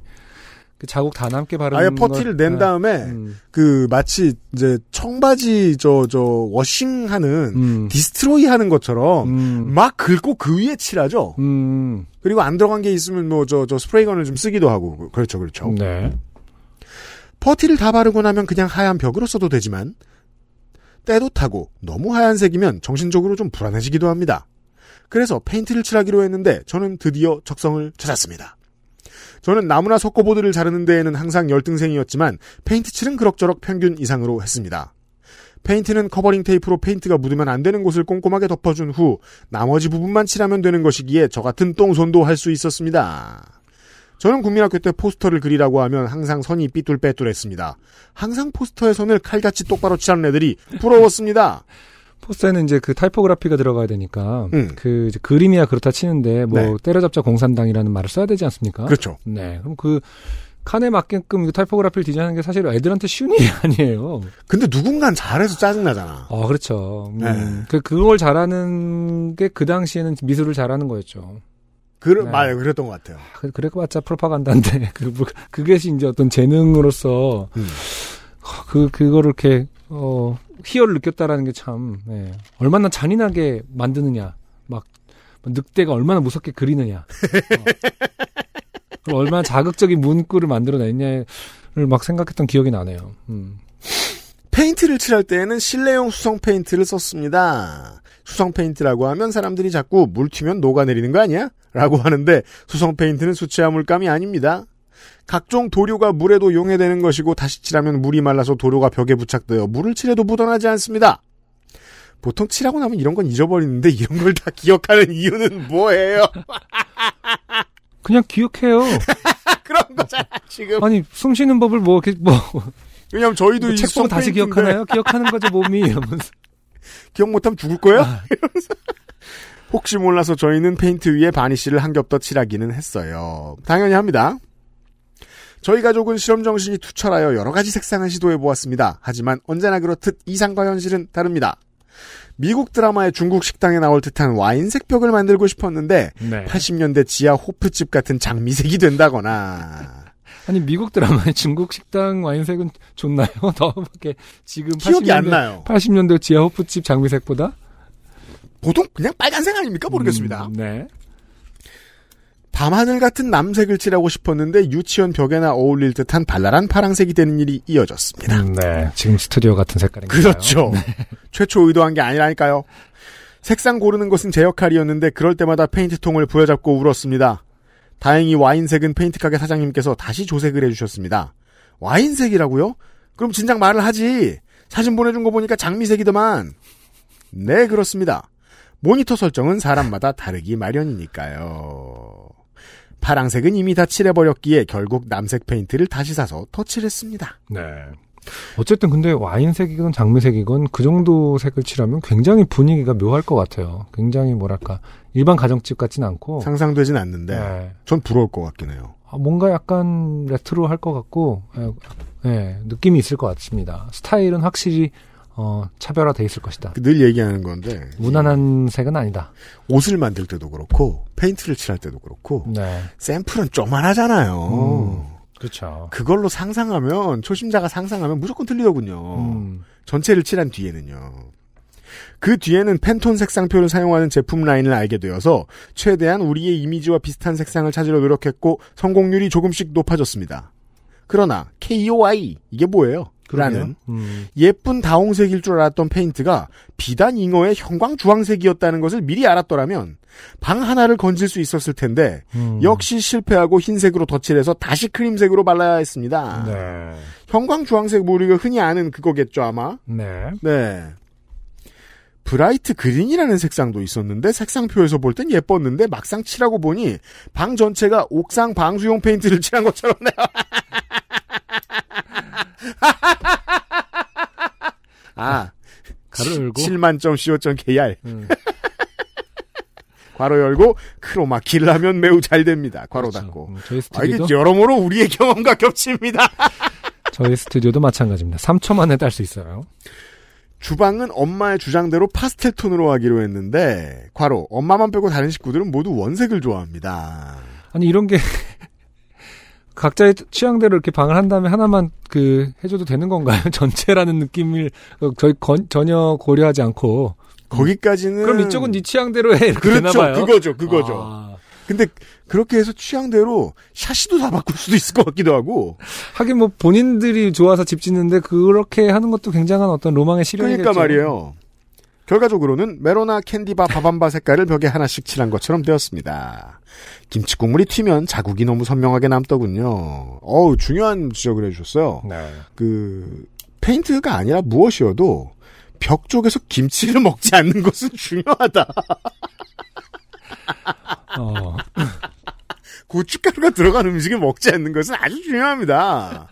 그 자국 다 남게 바르는 아예 퍼티를 걸- 낸 다음에 음. 그 마치 이제 청바지 저저 washing하는 음. destroy 하는 것처럼 음. 막 긁고 그 위에 칠하죠. 음. 그리고 안 들어간 게 있으면 뭐 저 저 스프레이건을 좀 쓰기도 하고 그렇죠 그렇죠. 네. 퍼티를 다 바르고 나면 그냥 하얀 벽으로 써도 되지만 때도 타고 너무 하얀색이면 정신적으로 좀 불안해지기도 합니다. 그래서 페인트를 칠하기로 했는데 저는 드디어 적성을 찾았습니다. 저는 나무나 석고보드를 자르는 데에는 항상 열등생이었지만 페인트 칠은 그럭저럭 평균 이상으로 했습니다. 페인트는 covering 테이프로 페인트가 묻으면 안 되는 곳을 꼼꼼하게 덮어준 후 나머지 부분만 칠하면 되는 것이기에 저 같은 똥손도 할 수 있었습니다. 저는 국민학교 때 포스터를 그리라고 하면 항상 선이 삐뚤빼뚤했습니다. 항상 포스터의 선을 칼같이 똑바로 칠하는 애들이 부러웠습니다. (laughs) 포스터에는 이제 그 typography가 들어가야 되니까 음. 그 그림이야 그렇다 치는데 뭐 네. 때려잡자 공산당이라는 말을 써야 되지 않습니까? 그렇죠. 네. 그럼 그 칸에 맞게끔 이 타이포그라피를 디자인하는 게 사실 애들한테 쉬운 (laughs) 일이 아니에요. 근데 누군간 잘해서 짜증나잖아. 아, 그렇죠. 음, 네. 그, 그걸 잘하는 게 그 당시에는 미술을 잘하는 거였죠. 그, 네. 말, 그랬던 것 같아요. 그, 그래봤자 프로파간다인데, (laughs) 그, 뭐, 그게 이제 어떤 재능으로서, 음. 그, 그거를 이렇게, 어, 희열을 느꼈다라는 게 참, 예. 얼마나 잔인하게 만드느냐. 막, 늑대가 얼마나 무섭게 그리느냐. 어. 얼마나 자극적인 문구를 만들어냈냐를 막 생각했던 기억이 나네요. 음. 페인트를 칠할 때에는 실내용 수성 페인트를 썼습니다. 수성 페인트라고 하면 사람들이 자꾸 물 튀면 녹아내리는 거 아니야? 라고 하는데 수성 페인트는 수채화 물감이 아닙니다. 각종 도료가 물에도 용해되는 것이고 다시 칠하면 물이 말라서 도료가 벽에 부착되어 물을 칠해도 묻어나지 않습니다. 보통 칠하고 나면 이런 건 잊어버리는데 이런 걸 다 기억하는 이유는 뭐예요? 그냥 기억해요. (laughs) 그런 거잖아 지금. 아니, 숨 쉬는 법을 뭐, 이렇게 뭐, 왜냐면 저희도 이책 보고 수성 다시 기억하나요? 기억하는 거죠, 몸이. 이러면서. (laughs) 기억 못하면 죽을 거예요? 아. 이러면서. (laughs) 혹시 몰라서 저희는 페인트 위에 바니쉬를 한 겹 더 칠하기는 했어요. 당연히 합니다. 저희 가족은 실험 정신이 투철하여 여러 가지 색상을 시도해 보았습니다. 하지만 언제나 그렇듯 이상과 현실은 다릅니다. 미국 드라마의 중국 식당에 나올 듯한 와인색 벽을 만들고 싶었는데 네. 80년대 지하 호프집 같은 장미색이 된다거나 아니 미국 드라마의 (laughs) 중국 식당 와인색은 좋나요? (laughs) 더밖에 지금 기억이 안 80년대 나요. 80년대 지하 호프집 장미색보다 보통 그냥 빨간색 아닙니까? 모르겠습니다. 음, 네. 밤하늘 같은 남색을 칠하고 싶었는데 유치원 벽에나 어울릴 듯한 발랄한 파랑색이 되는 일이 이어졌습니다. 음, 네. 지금 스튜디오 같은 색깔인가요? 그렇죠. 최초 의도한 게 아니라니까요. 색상 고르는 것은 제 역할이었는데 그럴 때마다 페인트통을 부여잡고 울었습니다. 다행히 와인색은 페인트 가게 사장님께서 다시 조색을 해주셨습니다. 와인색이라고요? 그럼 진작 말을 하지. 사진 보내준 거 보니까 장미색이더만. 네, 그렇습니다. 모니터 설정은 사람마다 다르기 마련이니까요. 파랑색은 이미 다 칠해버렸기에 결국 남색 페인트를 다시 사서 덧칠했습니다. 네. 어쨌든 근데 와인색이건 장미색이건 그 정도 색을 칠하면 굉장히 분위기가 묘할 것 같아요. 굉장히 뭐랄까 일반 가정집 같진 않고 상상되진 않는데 네. 전 부러울 것 같긴 해요. 아, 뭔가 약간 레트로 할 것 같고 예, 예, 느낌이 있을 것 같습니다. 스타일은 확실히 어, 차별화돼 있을 것이다. 늘 얘기하는 건데 무난한 색은 아니다. 옷을 만들 때도 그렇고 페인트를 칠할 때도 그렇고 네. 샘플은 쪼만하잖아요. 음. 그렇죠. 그걸로 상상하면 초심자가 상상하면 무조건 틀리더군요. 음. 전체를 칠한 뒤에는요. 그 뒤에는 팬톤 색상표를 사용하는 제품 라인을 알게 되어서 최대한 우리의 이미지와 비슷한 색상을 찾으려 노력했고 성공률이 조금씩 높아졌습니다. 그러나 KOI 이게 뭐예요? 라는 음. 예쁜 다홍색일 줄 알았던 페인트가 비단 잉어의 형광 주황색이었다는 것을 미리 알았더라면 방 하나를 건질 수 있었을 텐데 음. 역시 실패하고 흰색으로 덧칠해서 다시 크림색으로 발라야 했습니다. 네. 형광 주황색 뭐 우리가 흔히 아는 그거겠죠 아마. 네. 네. 브라이트 그린이라는 색상도 있었는데 색상표에서 볼 땐 예뻤는데 막상 칠하고 보니 방 전체가 옥상 방수용 페인트를 칠한 것처럼 (laughs) 나와. 아, 가로 열고. 7만점 co.kr 음. (laughs) 괄호 열고 크로마키를 하면 매우 잘 됩니다. 괄호 그렇죠. 닫고. 음, 저희 아, 이게 스튜디오도 여러모로 우리의 경험과 겹칩니다. 저희 스튜디오도 마찬가지입니다. 3초 만에 딸 수 있어요. 주방은 엄마의 주장대로 파스텔 톤으로 하기로 했는데 괄호 엄마만 빼고 다른 식구들은 모두 원색을 좋아합니다. 아니 이런 게 (laughs) 각자의 취향대로 이렇게 방을 한 다음에 하나만 그 해줘도 되는 건가요? (laughs) 전체라는 느낌을 어, 저희 건- 전혀 고려하지 않고 거기까지는 그럼 이쪽은 네 취향대로 해 그렇죠. 그거죠. 그거죠. 아, 근데 그렇게 해서 취향대로 샤시도 다 바꿀 수도 있을 것 같기도 하고. 하긴 뭐 본인들이 좋아서 집 짓는데 그렇게 하는 것도 굉장한 어떤 로망의 실현이겠죠. 그러니까 말이에요. 결과적으로는 메로나 캔디바 바밤바 색깔을 벽에 하나씩 칠한 것처럼 되었습니다. 김치 국물이 튀면 자국이 너무 선명하게 남더군요. 어우, 중요한 지적을 해주셨어요. 네. 그, 페인트가 아니라 무엇이어도 벽 쪽에서 김치를 (laughs) 먹지 않는 것은 중요하다. 어, 고춧가루가 들어간 음식을 먹지 않는 것은 아주 중요합니다.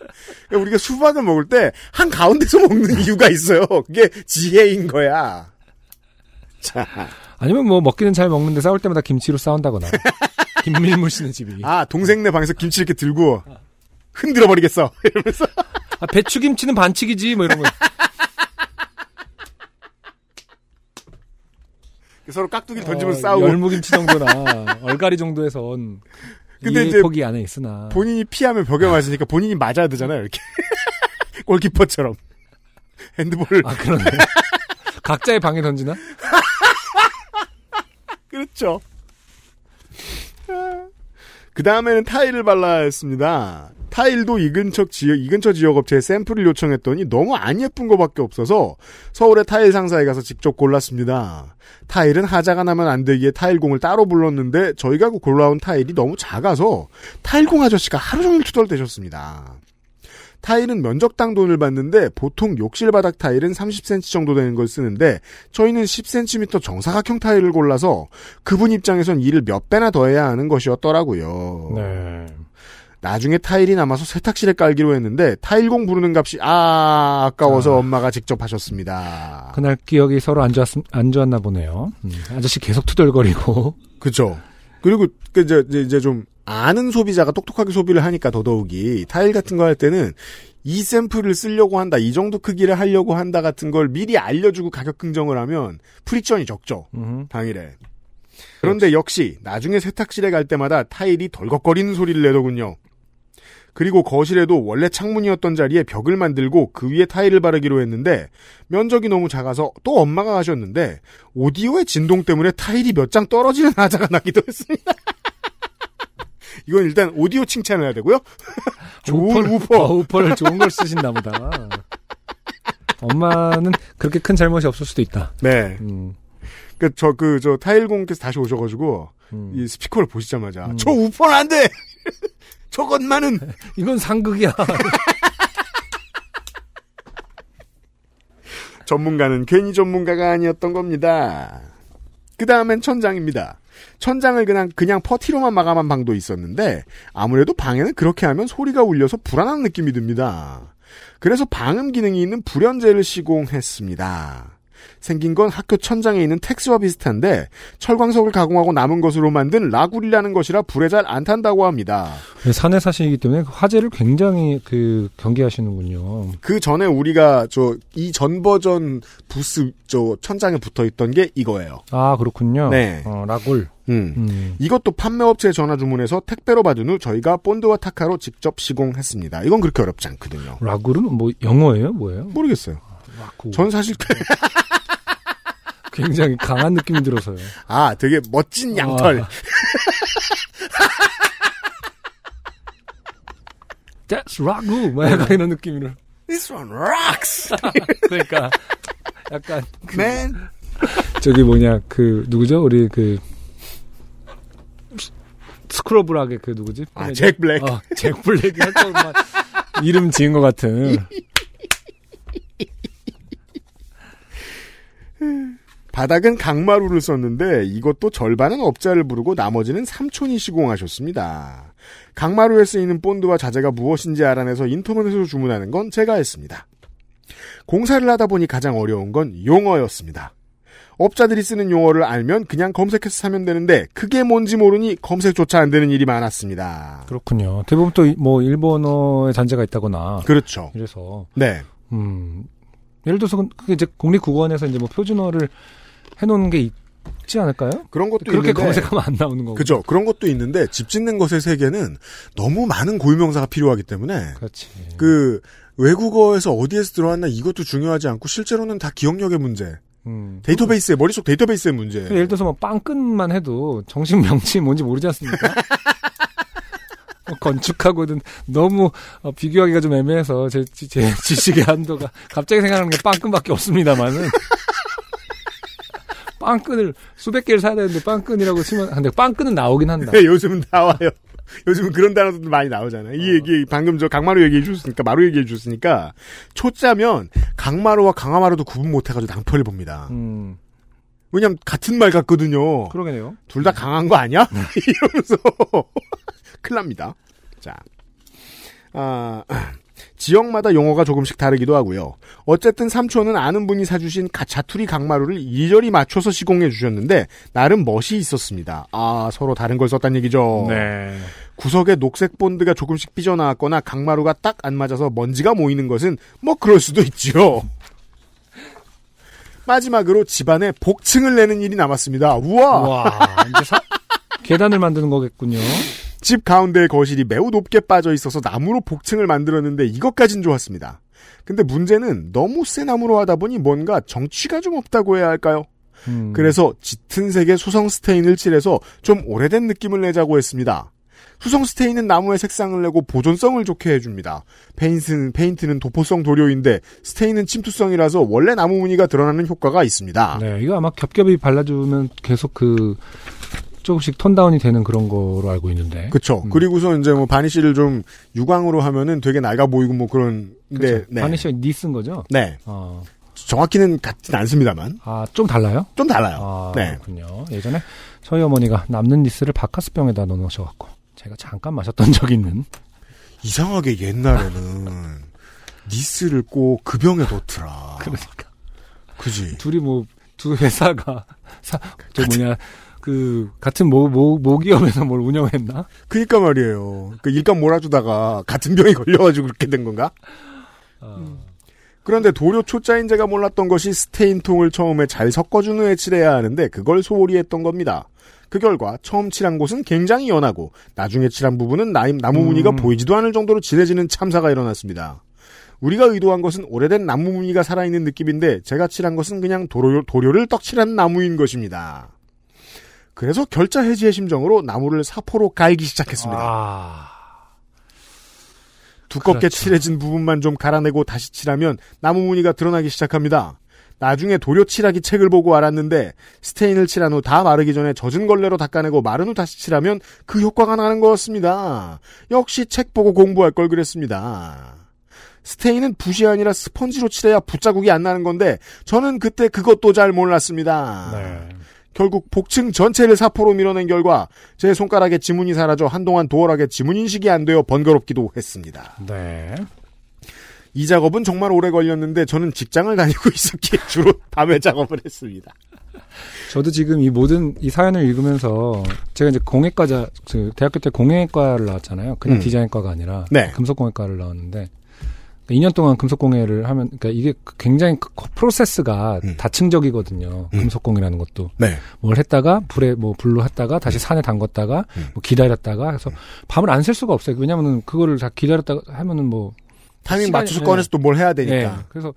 그러니까 우리가 수박을 먹을 때 한 가운데서 먹는 이유가 있어요. 그게 지혜인 거야. 자, 아니면 뭐 먹기는 잘 먹는데 싸울 때마다 김치로 싸운다거나 (laughs) 김밀물 씨는 집이 아 동생네 방에서 김치 이렇게 들고 흔들어 버리겠어. (laughs) 이러면서 아, 배추 김치는 반칙이지 뭐 이런 거 (laughs) 서로 깍두기 던지면 어, 싸우고 열무김치 정도나 얼갈이 정도에선 근데 이제 폭이 안에 있으나 본인이 피하면 벽에 맞으니까 본인이 맞아야 되잖아요. 이렇게 (laughs) 골키퍼처럼 핸드볼 아 그러네 (laughs) 각자의 방에 던지나 (laughs) 그렇죠. 그 다음에는 타일을 발라야 했습니다. 타일도 이 근처 지역, 이 근처 지역 업체에 샘플을 요청했더니 너무 안 예쁜 거밖에 없어서 서울의 타일 상사에 가서 직접 골랐습니다. 타일은 하자가 나면 안 되기에 타일공을 따로 불렀는데 저희가 골라온 타일이 너무 작아서 타일공 아저씨가 하루 종일 투덜대셨습니다. 타일은 면적당 돈을 받는데 보통 욕실 바닥 타일은 30cm 정도 되는 걸 쓰는데 저희는 10cm 정사각형 타일을 골라서 그분 입장에선 일을 몇 배나 더 해야 하는 것이었더라고요. 네 나중에 타일이 남아서 세탁실에 깔기로 했는데 타일공 부르는 값이 아 아까워서 아. 엄마가 직접 하셨습니다. 그날 기억이 서로 안 좋았 안 좋았나 보네요 음, 아저씨 계속 투덜거리고 그죠. 그리고 그 이제 이제- 좀 아는 소비자가 똑똑하게 소비를 하니까 더더욱이 타일 같은 거 할 때는 이 샘플을 쓰려고 한다, 이 정도 크기를 하려고 한다 같은 걸 미리 알려주고 가격 흥정을 하면 프리션이 적죠. 음, 당일에. 그런데 역시 나중에 세탁실에 갈 때마다 타일이 덜컥거리는 소리를 내더군요. 그리고 거실에도 원래 창문이었던 자리에 벽을 만들고 그 위에 타일을 바르기로 했는데 면적이 너무 작아서 또 엄마가 하셨는데 오디오의 진동 때문에 타일이 몇 장 떨어지는 하자가 나기도 했습니다. (laughs) 이건 일단 오디오 칭찬해야 되고요. (laughs) 좋은 우퍼. 어, 우퍼를 좋은 걸 쓰신나 보다 엄마는 그렇게 큰 잘못이 없을 수도 있다 네. 음, 그, 저, 그, 저, 타일공께서 다시 오셔가지고, 음. 이 스피커를 보시자마자, 음. 저 우퍼는 안 돼! 저것만은! (laughs) 이건 상극이야 (laughs) 전문가는 괜히 전문가가 아니었던 겁니다. 그 다음엔 천장입니다. 천장을 그냥, 그냥 퍼티로만 마감한 방도 있었는데, 아무래도 방에는 그렇게 하면 소리가 울려서 불안한 느낌이 듭니다. 그래서 방음 기능이 있는 불연제를 시공했습니다. 생긴 건 학교 천장에 있는 텍스와 비슷한데, 철광석을 가공하고 남은 것으로 만든 라굴이라는 것이라 불에 잘 안 탄다고 합니다. 산에 사시기 때문에 화재를 굉장히 그 경계하시는군요 그 전에 우리가 저, 이 전 버전 부스, 저, 천장에 붙어 있던 게 이거예요. 아 그렇군요 네. 어, 라굴 음. 음. 이것도 판매업체에 전화 주문해서 택배로 받은 후 저희가 본드와 타카로 직접 시공했습니다. 이건 그렇게 어렵지 않거든요. 라굴은 뭐 영어예요 뭐예요 모르겠어요. 라굴 전 사실 (laughs) 굉장히 강한 느낌이 들어서요 아 되게 멋진 양털. 아. (laughs) That's 라구 뭐 약간 이런 느낌으로 This one rocks, (laughs) 그러니까 약간 man. 저기 뭐냐 그 누구죠? 우리 그 스크러블하게 그 누구지? 아, 잭 블랙. 어, 잭 블랙이 한쪽만 이름 지은 것 같은. 바닥은 강마루를 썼는데 이것도 절반은 업자를 부르고 나머지는 삼촌이 시공하셨습니다. 강마루에 쓰이는 본드와 자재가 무엇인지 알아내서 인터넷에서 주문하는 건 제가 했습니다. 공사를 하다 보니 가장 어려운 건 용어였습니다. 업자들이 쓰는 용어를 알면 그냥 검색해서 사면 되는데 그게 뭔지 모르니 검색조차 안 되는 일이 많았습니다. 그렇군요. 대부분 또 뭐 일본어의 잔재가 있다거나 그렇죠. 이래서 네. 음 예를 들어서 그- 그게 이제 국립국어원에서 이제 뭐 표준어를 해놓은 게 있지 않을까요? 그런 것도 그렇게 있는데 검색하면 안 나오는 거고. 그죠. 그런 것도 있는데 집 짓는 것의 세계는 너무 많은 고유명사가 필요하기 때문에 그렇지. 그 외국어에서 어디에서 들어왔나 이것도 중요하지 않고 실제로는 다 기억력의 문제. 음. 데이터베이스의 머릿속 데이터베이스의 문제. 예를 들어서 뭐 빵끈만 해도 정식 명칭이 뭔지 모르지 않습니까? (laughs) (laughs) 뭐 건축하고는 너무 어, 비교하기가 좀 애매해서 제, 지- 제 (laughs) 지식의 한도가 갑자기 생각나는 게 빵끈밖에 없습니다만은 (laughs) 빵끈을 수백 개를 사야 되는데 빵끈이라고 치면 아, 근데 빵끈은 나오긴 한다. 네, 요즘은 나와요. 요즘은 그런 단어들도 많이 나오잖아요. 이 얘기 방금 저 강마루 얘기해 주셨으니까 마루 얘기해 주셨으니까 초짜면 강마루와 강화마루도 구분 못 해가지고 낭패를 봅니다. 음 왜냐면 같은 말 같거든요. 그러겠네요. 둘 다 강한 거 아니야? 이러면서 큰일 납니다. 자, 아, 지역마다 용어가 조금씩 다르기도 하고요. 어쨌든 삼촌은 아는 분이 사주신 가- 자투리 강마루를 이리저리 맞춰서 시공해 주셨는데 나름 멋이 있었습니다. 아 서로 다른 걸 썼단 얘기죠. 네. 구석에 녹색 본드가 조금씩 삐져나왔거나 강마루가 딱 안 맞아서 먼지가 모이는 것은 뭐 그럴 수도 있지요. (laughs) 마지막으로 집안에 복층을 내는 일이 남았습니다. 우와! 와 이제 사- 계단을 만드는 거겠군요. 집 가운데의 거실이 매우 높게 빠져 있어서 나무로 복층을 만들었는데 이것까진 좋았습니다. 근데 문제는 너무 센 나무로 하다 보니 뭔가 정취가 좀 없다고 해야 할까요? 음. 그래서 짙은 색의 수성 스테인을 칠해서 좀 오래된 느낌을 내자고 했습니다. 수성 스테인은 나무의 색상을 내고 보존성을 좋게 해줍니다. 페인트는, 페인트는 도포성 도료인데 스테인은 침투성이라서 원래 나무 무늬가 드러나는 효과가 있습니다. 네, 이거 아마 겹겹이 발라주면 계속 그 조금씩 톤다운이 되는 그런 거로 알고 있는데. 그쵸. 음. 그리고서 이제 뭐 바니쉬를 좀 유광으로 하면은 되게 낡아 보이고 뭐 그런, 네, 네. 바니쉬가 니쓴 거죠? 네. 어, 정확히는 같진 않습니다만. 아, 좀 달라요? 좀 달라요. 아, 네. 그렇군요. 예전에 저희 어머니가 남는 니스를 바카스병에다 넣어 놓으셔갖고 제가 잠깐 마셨던 (laughs) 적이 있는. 이상하게 옛날에는 니스를 꼭 그 병에 넣더라. (laughs) 그러니까. 그지. 둘이 뭐, 두 회사가, 사, 저 뭐냐, 그, 같은 모, 모, 모기업에서 뭘 운영했나? 그니까 말이에요. 그 일감 몰아주다가 같은 병이 걸려가지고 그렇게 된 건가? 어, 그런데 도료 초짜인 제가 몰랐던 것이 스테인통을 처음에 잘 섞어준 후에 칠해야 하는데 그걸 소홀히 했던 겁니다. 그 결과 처음 칠한 곳은 굉장히 연하고 나중에 칠한 부분은 나, 나무 무늬가 음. 보이지도 않을 정도로 진해지는 참사가 일어났습니다. 우리가 의도한 것은 오래된 나무 무늬가 살아있는 느낌인데 제가 칠한 것은 그냥 도료, 도료를 떡칠한 나무인 것입니다. 그래서 결자 해지의 심정으로 나무를 사포로 갈기 시작했습니다. 아, 두껍게 그렇죠. 칠해진 부분만 좀 갈아내고 다시 칠하면 나무 무늬가 드러나기 시작합니다. 나중에 도료 칠하기 책을 보고 알았는데 스테인을 칠한 후 다 마르기 전에 젖은 걸레로 닦아내고 마른 후 다시 칠하면 그 효과가 나는 거였습니다. 역시 책 보고 공부할 걸 그랬습니다. 스테인은 붓이 아니라 스펀지로 칠해야 붓자국이 안 나는 건데 저는 그때 그것도 잘 몰랐습니다. 네. 결국 복층 전체를 사포로 밀어낸 결과 제 손가락에 지문이 사라져 한동안 도어락에 지문 인식이 안 되어 번거롭기도 했습니다. 네. 이 작업은 정말 오래 걸렸는데 저는 직장을 다니고 (laughs) 있었기에 주로 밤에 작업을 했습니다. 저도 지금 이 모든 이 사연을 읽으면서 제가 이제 공예과자 그 대학교 때 공예과를 나왔잖아요. 그냥 음. 디자인과가 아니라 네. 금속공예과를 나왔는데 2년 동안 금속공예를 하면 그러니까 이게 굉장히 그 프로세스가 음. 다층적이거든요. 음. 금속공이라는 것도 네. 뭘 했다가 불에 뭐 불로 했다가 다시 산에 담궜다가 음. 뭐 기다렸다가 해서 밤을 안 셀 수가 없어요. 왜냐면은 그거를 다 기다렸다가 하면은 뭐 타이밍 시간이- 맞춰서 네. 꺼내서 또뭘 해야 예. 되니까. 그래서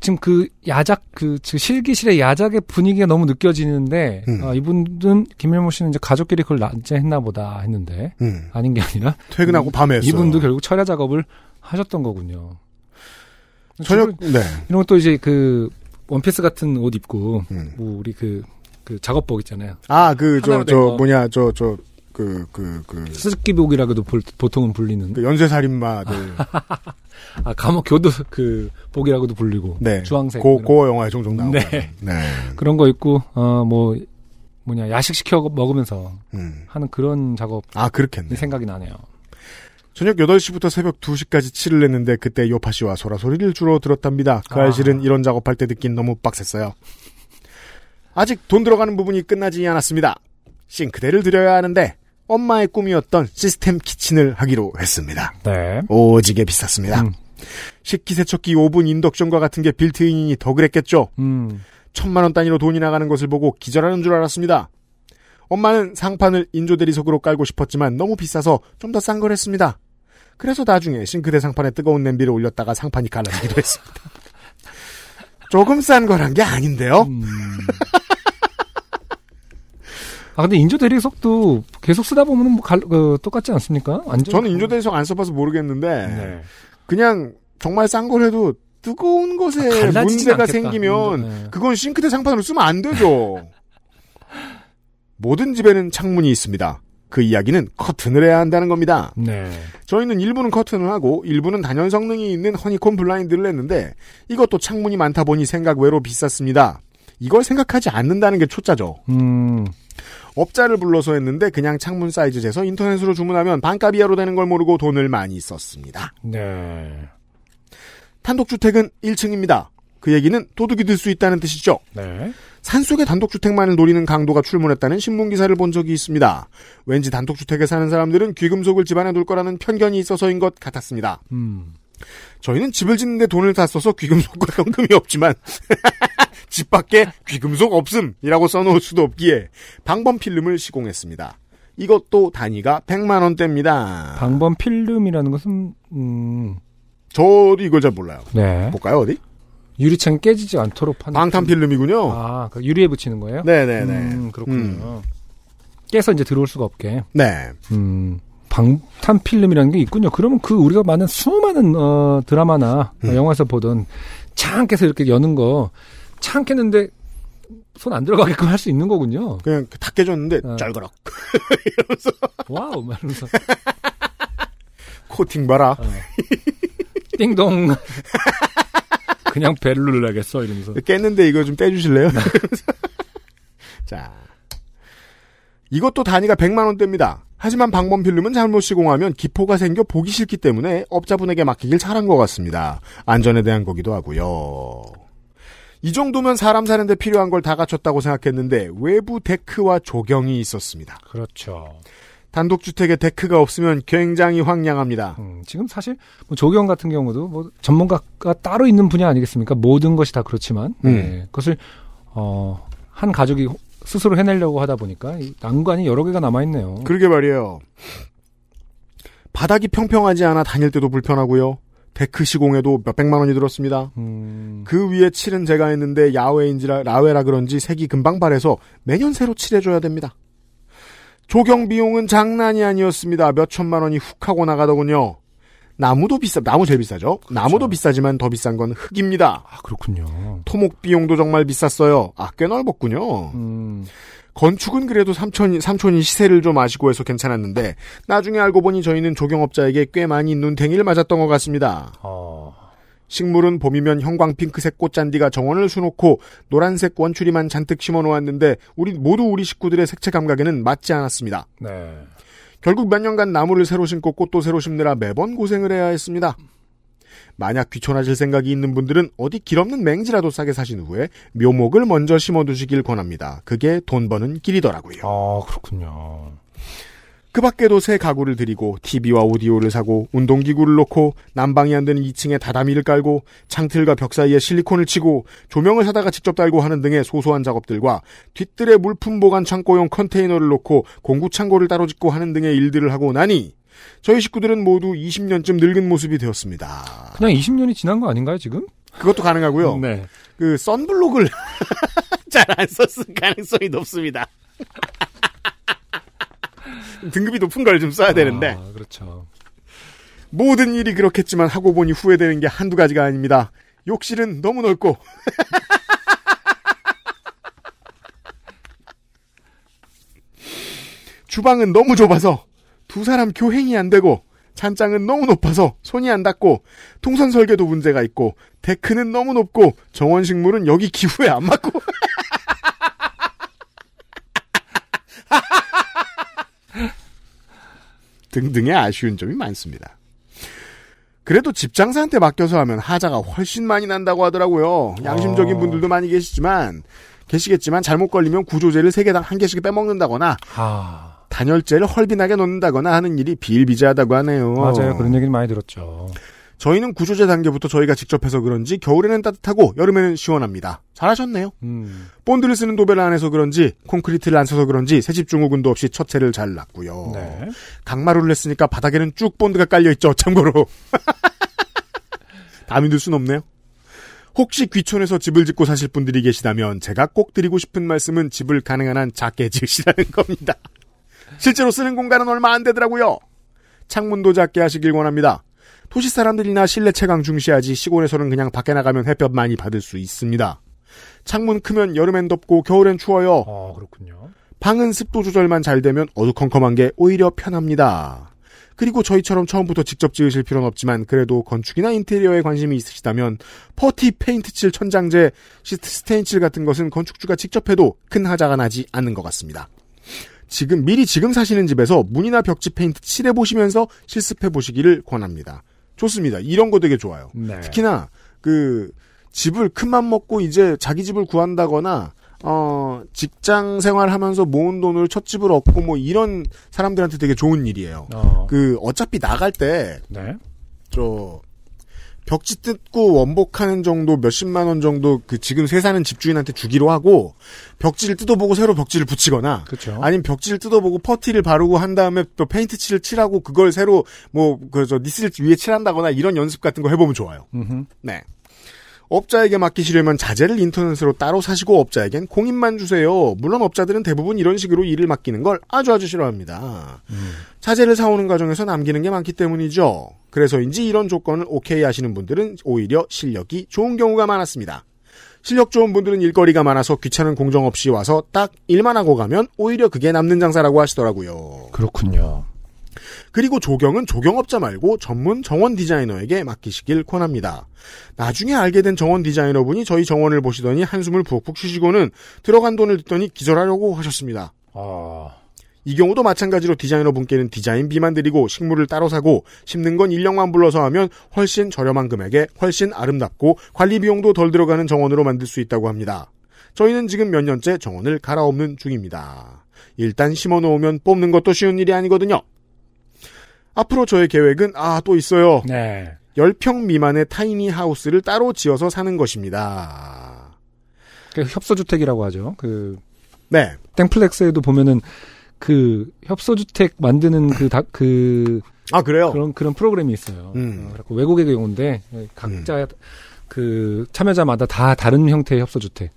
지금 그 야작 그, 그 실기실의 야작의 분위기가 너무 느껴지는데 음. 아, 이분은 김일모 씨는 이제 가족끼리 그걸 낮에 했나 보다 했는데 음. 아닌 게 아니라 퇴근하고 밤에 했어요. 이분도 결국 철야 작업을 하셨던 거군요. 저녁 네. 이런 것도 이제 그 원피스 같은 옷 입고 음. 뭐 우리 그, 그 작업복 있잖아요. 아, 그, 저, 저, 거. 뭐냐, 저, 저, 그, 그, 그, 스즈키복이라고도 볼- 보통은 불리는. 그 연쇄살인마들. (laughs) 아, 감옥 교도 그 복이라고도 불리고. 네. 주황색. 고, gore 영화에 종종 나오고. 네. 네. 그런 거 있고, 어, 뭐, 뭐냐, 야식 시켜 먹으면서 음. 하는 그런 작업이 아, 그렇겠네. 생각이 나네요. 저녁 8시부터 새벽 2시까지 치를 냈는데 그때 요파 씨와 소라 소리를 주로 들었답니다. 그 아. 알실은 이런 작업할 때 듣긴 너무 빡셌어요. 아직 돈 들어가는 부분이 끝나지 않았습니다. 싱크대를 들여야 하는데 엄마의 꿈이었던 시스템 키친을 하기로 했습니다. 네. 오지게 비쌌습니다. 음. 식기세척기 오븐 인덕션과 같은 게 빌트인이니 더 그랬겠죠. 음. 천만 원 단위로 돈이 나가는 것을 보고 기절하는 줄 알았습니다. 엄마는 상판을 인조 대리석으로 깔고 싶었지만 너무 비싸서 좀 더 싼 걸 했습니다. 그래서 나중에 싱크대 상판에 뜨거운 냄비를 올렸다가 상판이 갈라지기도 했습니다. (laughs) 조금 싼 거란 게 아닌데요. 음. 아, 근데 인조 대리석도 계속 쓰다 보면 뭐 갈, 그, 똑같지 않습니까? 완전. 저는 인조 대리석 안 써봐서 모르겠는데 네. 그냥 정말 싼 걸 해도 뜨거운 것에 아, 문제가 않겠다. 생기면 네. 그건 싱크대 상판으로 쓰면 안 되죠. (laughs) 모든 집에는 창문이 있습니다. 그 이야기는 커튼을 해야 한다는 겁니다. 네. 저희는 일부는 커튼을 하고 일부는 단열 성능이 있는 허니콤 블라인드를 냈는데 이것도 창문이 많다 보니 생각 외로 비쌌습니다. 이걸 생각하지 않는다는 게 초짜죠. 음. 업자를 불러서 했는데 그냥 창문 사이즈 재서 인터넷으로 주문하면 반값 이하로 되는 걸 모르고 돈을 많이 썼습니다. 네. 단독주택은 1층입니다. 그 얘기는 도둑이 들 수 있다는 뜻이죠. 네. 산속에 단독주택만을 노리는 강도가 출몰했다는 신문기사를 본 적이 있습니다. 왠지 단독주택에 사는 사람들은 귀금속을 집안에 둘 거라는 편견이 있어서인 것 같았습니다. 음. 저희는 집을 짓는데 돈을 다 써서 귀금속과 현금이 없지만 (laughs) 집 밖에 귀금속 없음이라고 써놓을 수도 없기에 방범 필름을 시공했습니다. 이것도 단위가 100만 원대입니다. 방범 필름이라는 것은, 음. 저도 이걸 잘 몰라요. 네. 볼까요 어디? 유리창이 깨지지 않도록 하는. 방탄 필름이군요. 아, 그 유리에 붙이는 거예요? 네네네. 음, 그렇군요. 깨서 이제 들어올 수가 없게. 네. 음, 방탄 필름이라는 게 있군요. 그러면 그 우리가 많은 수많은 어, 드라마나 음. 어, 영화에서 보던 창 깨서 이렇게 여는 거, 창 깼는데 손 안 들어가게끔 할 수 있는 거군요. 그냥 다 깨졌는데 어. 쩔그럭 (laughs) 와우, 말하면서 코팅 봐라. 어. 띵동. (laughs) 그냥 배를 눌러야겠어 이러면서. 깼는데 이거 좀 떼주실래요? (laughs) 자. 이것도 단위가 100만 원대입니다. 하지만 방범 필름은 잘못 시공하면 기포가 생겨 보기 싫기 때문에 업자분에게 맡기길 잘한 것 같습니다. 안전에 대한 거기도 하고요. 이 정도면 사람 사는데 필요한 걸 다 갖췄다고 생각했는데 외부 데크와 조경이 있었습니다. 그렇죠. 단독주택에 데크가 없으면 굉장히 황량합니다. 음, 지금 사실 뭐 조경 같은 경우도 뭐 전문가가 따로 있는 분야 아니겠습니까? 모든 것이 다 그렇지만 음. 네, 그것을 어, 한 가족이 스스로 해내려고 하다 보니까 이 난관이 여러 개가 남아 있네요. 그러게 말이에요. 바닥이 평평하지 않아 다닐 때도 불편하고요. 데크 시공에도 몇백만 원이 들었습니다. 음, 그 위에 칠은 제가 했는데 야외인지라 야외라 그런지 색이 금방 바래서 매년 새로 칠해줘야 됩니다. 조경 비용은 장난이 아니었습니다. 몇 천만 원이 훅 하고 나가더군요. 나무도 비싸, 나무 제일 비싸죠? 나무도 비싸지만 더 비싼 건 흙입니다. 아 그렇군요. 토목 비용도 정말 비쌌어요. 아, 꽤 넓었군요. 음, 건축은 그래도 삼촌이, 삼촌이 시세를 좀 아시고 해서 괜찮았는데, 나중에 알고 보니 저희는 조경업자에게 꽤 많이 눈탱이를 맞았던 것 같습니다. 어, 식물은 봄이면 형광 핑크색 꽃잔디가 정원을 수놓고 노란색 원추리만 잔뜩 심어 놓았는데 우리 모두 우리 식구들의 색채 감각에는 맞지 않았습니다. 네. 결국 몇 년간 나무를 새로 심고 꽃도 새로 심느라 매번 고생을 해야 했습니다. 만약 귀촌하실 생각이 있는 분들은 어디 길 없는 맹지라도 싸게 사신 후에 묘목을 먼저 심어두시길 권합니다. 그게 돈 버는 길이더라고요. 아 그렇군요. 그 밖에도 새 가구를 들이고 TV와 오디오를 사고 운동기구를 놓고 난방이 안 되는 2층에 다다미를 깔고 창틀과 벽 사이에 실리콘을 치고 조명을 사다가 직접 달고 하는 등의 소소한 작업들과 뒷뜰에 물품 보관 창고용 컨테이너를 놓고 공구 창고를 따로 짓고 하는 등의 일들을 하고 나니 저희 식구들은 모두 20년쯤 늙은 모습이 되었습니다. 그냥 20년이 지난 거 아닌가요 지금? 그것도 가능하고요. (laughs) 네. 그 선블록을 (laughs) 잘 안 썼을 가능성이 높습니다. 등급이 높은 걸 좀 써야 되는데 아, 그렇죠. 모든 일이 그렇겠지만 하고 보니 후회되는 게 한두 가지가 아닙니다. 욕실은 너무 넓고 (laughs) 주방은 너무 좁아서 두 사람 교행이 안 되고 찬장은 너무 높아서 손이 안 닿고 통선 설계도 문제가 있고 데크는 너무 높고 정원식물은 여기 기후에 안 맞고 (laughs) 등등의 아쉬운 점이 많습니다. 그래도 집 장사한테 맡겨서 하면 하자가 훨씬 많이 난다고 하더라고요. 양심적인 어. 분들도 많이 계시지만 계시겠지만 잘못 걸리면 구조제를 세 개당 한 개씩 빼먹는다거나 아, 단열재를 헐빈하게 놓는다거나 하는 일이 비일비재하다고 하네요. 맞아요. 그런 얘기는 많이 들었죠. 저희는 구조제 단계부터 저희가 직접 해서 그런지 겨울에는 따뜻하고 여름에는 시원합니다. 잘하셨네요. 음, 본드를 쓰는 도배를 안 해서 그런지 콘크리트를 안 써서 그런지 새집 중후군도 없이 첫 채를 잘 났고요. 네. 강마루를 했으니까 바닥에는 쭉 본드가 깔려 있죠. 참고로 (laughs) 다 믿을 순 없네요. 혹시 귀촌에서 집을 짓고 사실 분들이 계시다면 제가 꼭 드리고 싶은 말씀은 집을 가능한 한 작게 지으시라는 (laughs) 겁니다. 실제로 쓰는 공간은 얼마 안 되더라고요. 창문도 작게 하시길 원합니다. 도시 사람들이나 실내 채광 중시하지 시골에서는 그냥 밖에 나가면 햇볕 많이 받을 수 있습니다. 창문 크면 여름엔 덥고 겨울엔 추워요. 어, 그렇군요. 방은 습도 조절만 잘 되면 어두컴컴한 게 오히려 편합니다. 그리고 저희처럼 처음부터 직접 지으실 필요는 없지만 그래도 건축이나 인테리어에 관심이 있으시다면 퍼티 페인트 칠 천장재, 시트 stain 칠 같은 것은 건축주가 직접 해도 큰 하자가 나지 않는 것 같습니다. 지금 미리 지금 사시는 집에서 문이나 벽지 페인트 칠해 보시면서 실습해 보시기를 권합니다. 좋습니다. 이런 거 되게 좋아요. 네. 특히나 그 집을 큰맘 먹고 이제 자기 집을 구한다거나 어 직장 생활하면서 모은 돈을 첫 집을 얻고 뭐 이런 사람들한테 되게 좋은 일이에요. 어, 그 어차피 나갈 때 네. 저 벽지 뜯고 원복하는 정도 몇십만 원 정도 그 지금 새 사는 집주인한테 주기로 하고 벽지를 뜯어보고 새로 벽지를 붙이거나 그렇죠. 아니면 벽지를 뜯어보고 퍼티를 바르고 한 다음에 또 페인트 칠을 칠하고 그걸 새로 뭐 그저 니스를 위에 칠한다거나 이런 연습 같은 거 해보면 좋아요. 음흠. 네. 업자에게 맡기시려면 자재를 인터넷으로 따로 사시고 업자에겐 공인만 주세요. 물론 업자들은 대부분 이런 식으로 일을 맡기는 걸 아주 아주 싫어합니다. 음. 자재를 사오는 과정에서 남기는 게 많기 때문이죠. 그래서인지 이런 조건을 오케이 하시는 분들은 오히려 실력이 좋은 경우가 많았습니다. 실력 좋은 분들은 일거리가 많아서 귀찮은 공정 없이 와서 딱 일만 하고 가면 오히려 그게 남는 장사라고 하시더라고요. 그렇군요. 그리고 조경은 조경업자 말고 전문 정원 디자이너에게 맡기시길 권합니다. 나중에 알게 된 정원 디자이너분이 저희 정원을 보시더니 한숨을 푹푹 쉬시고는 들어간 돈을 듣더니 기절하려고 하셨습니다. 아, 이 경우도 마찬가지로 디자이너분께는 디자인비만 드리고 식물을 따로 사고 심는 건 인력만 불러서 하면 훨씬 저렴한 금액에 훨씬 아름답고 관리 비용도 덜 들어가는 정원으로 만들 수 있다고 합니다. 저희는 지금 몇 년째 정원을 갈아엎는 중입니다. 일단 심어놓으면 뽑는 것도 쉬운 일이 아니거든요. 앞으로 저의 계획은 아 또 있어요. 네. 10평 미만의 타이니 하우스를 따로 지어서 사는 것입니다. 그 협소주택이라고 하죠. 그 네. 땡플렉스에도 보면은 그 협소주택 만드는 그 다, 그아 그래요? 그런 그런 프로그램이 있어요. 음. 어, 외국의 경우인데 각자 그 참여자마다 다 다른 형태의 협소주택.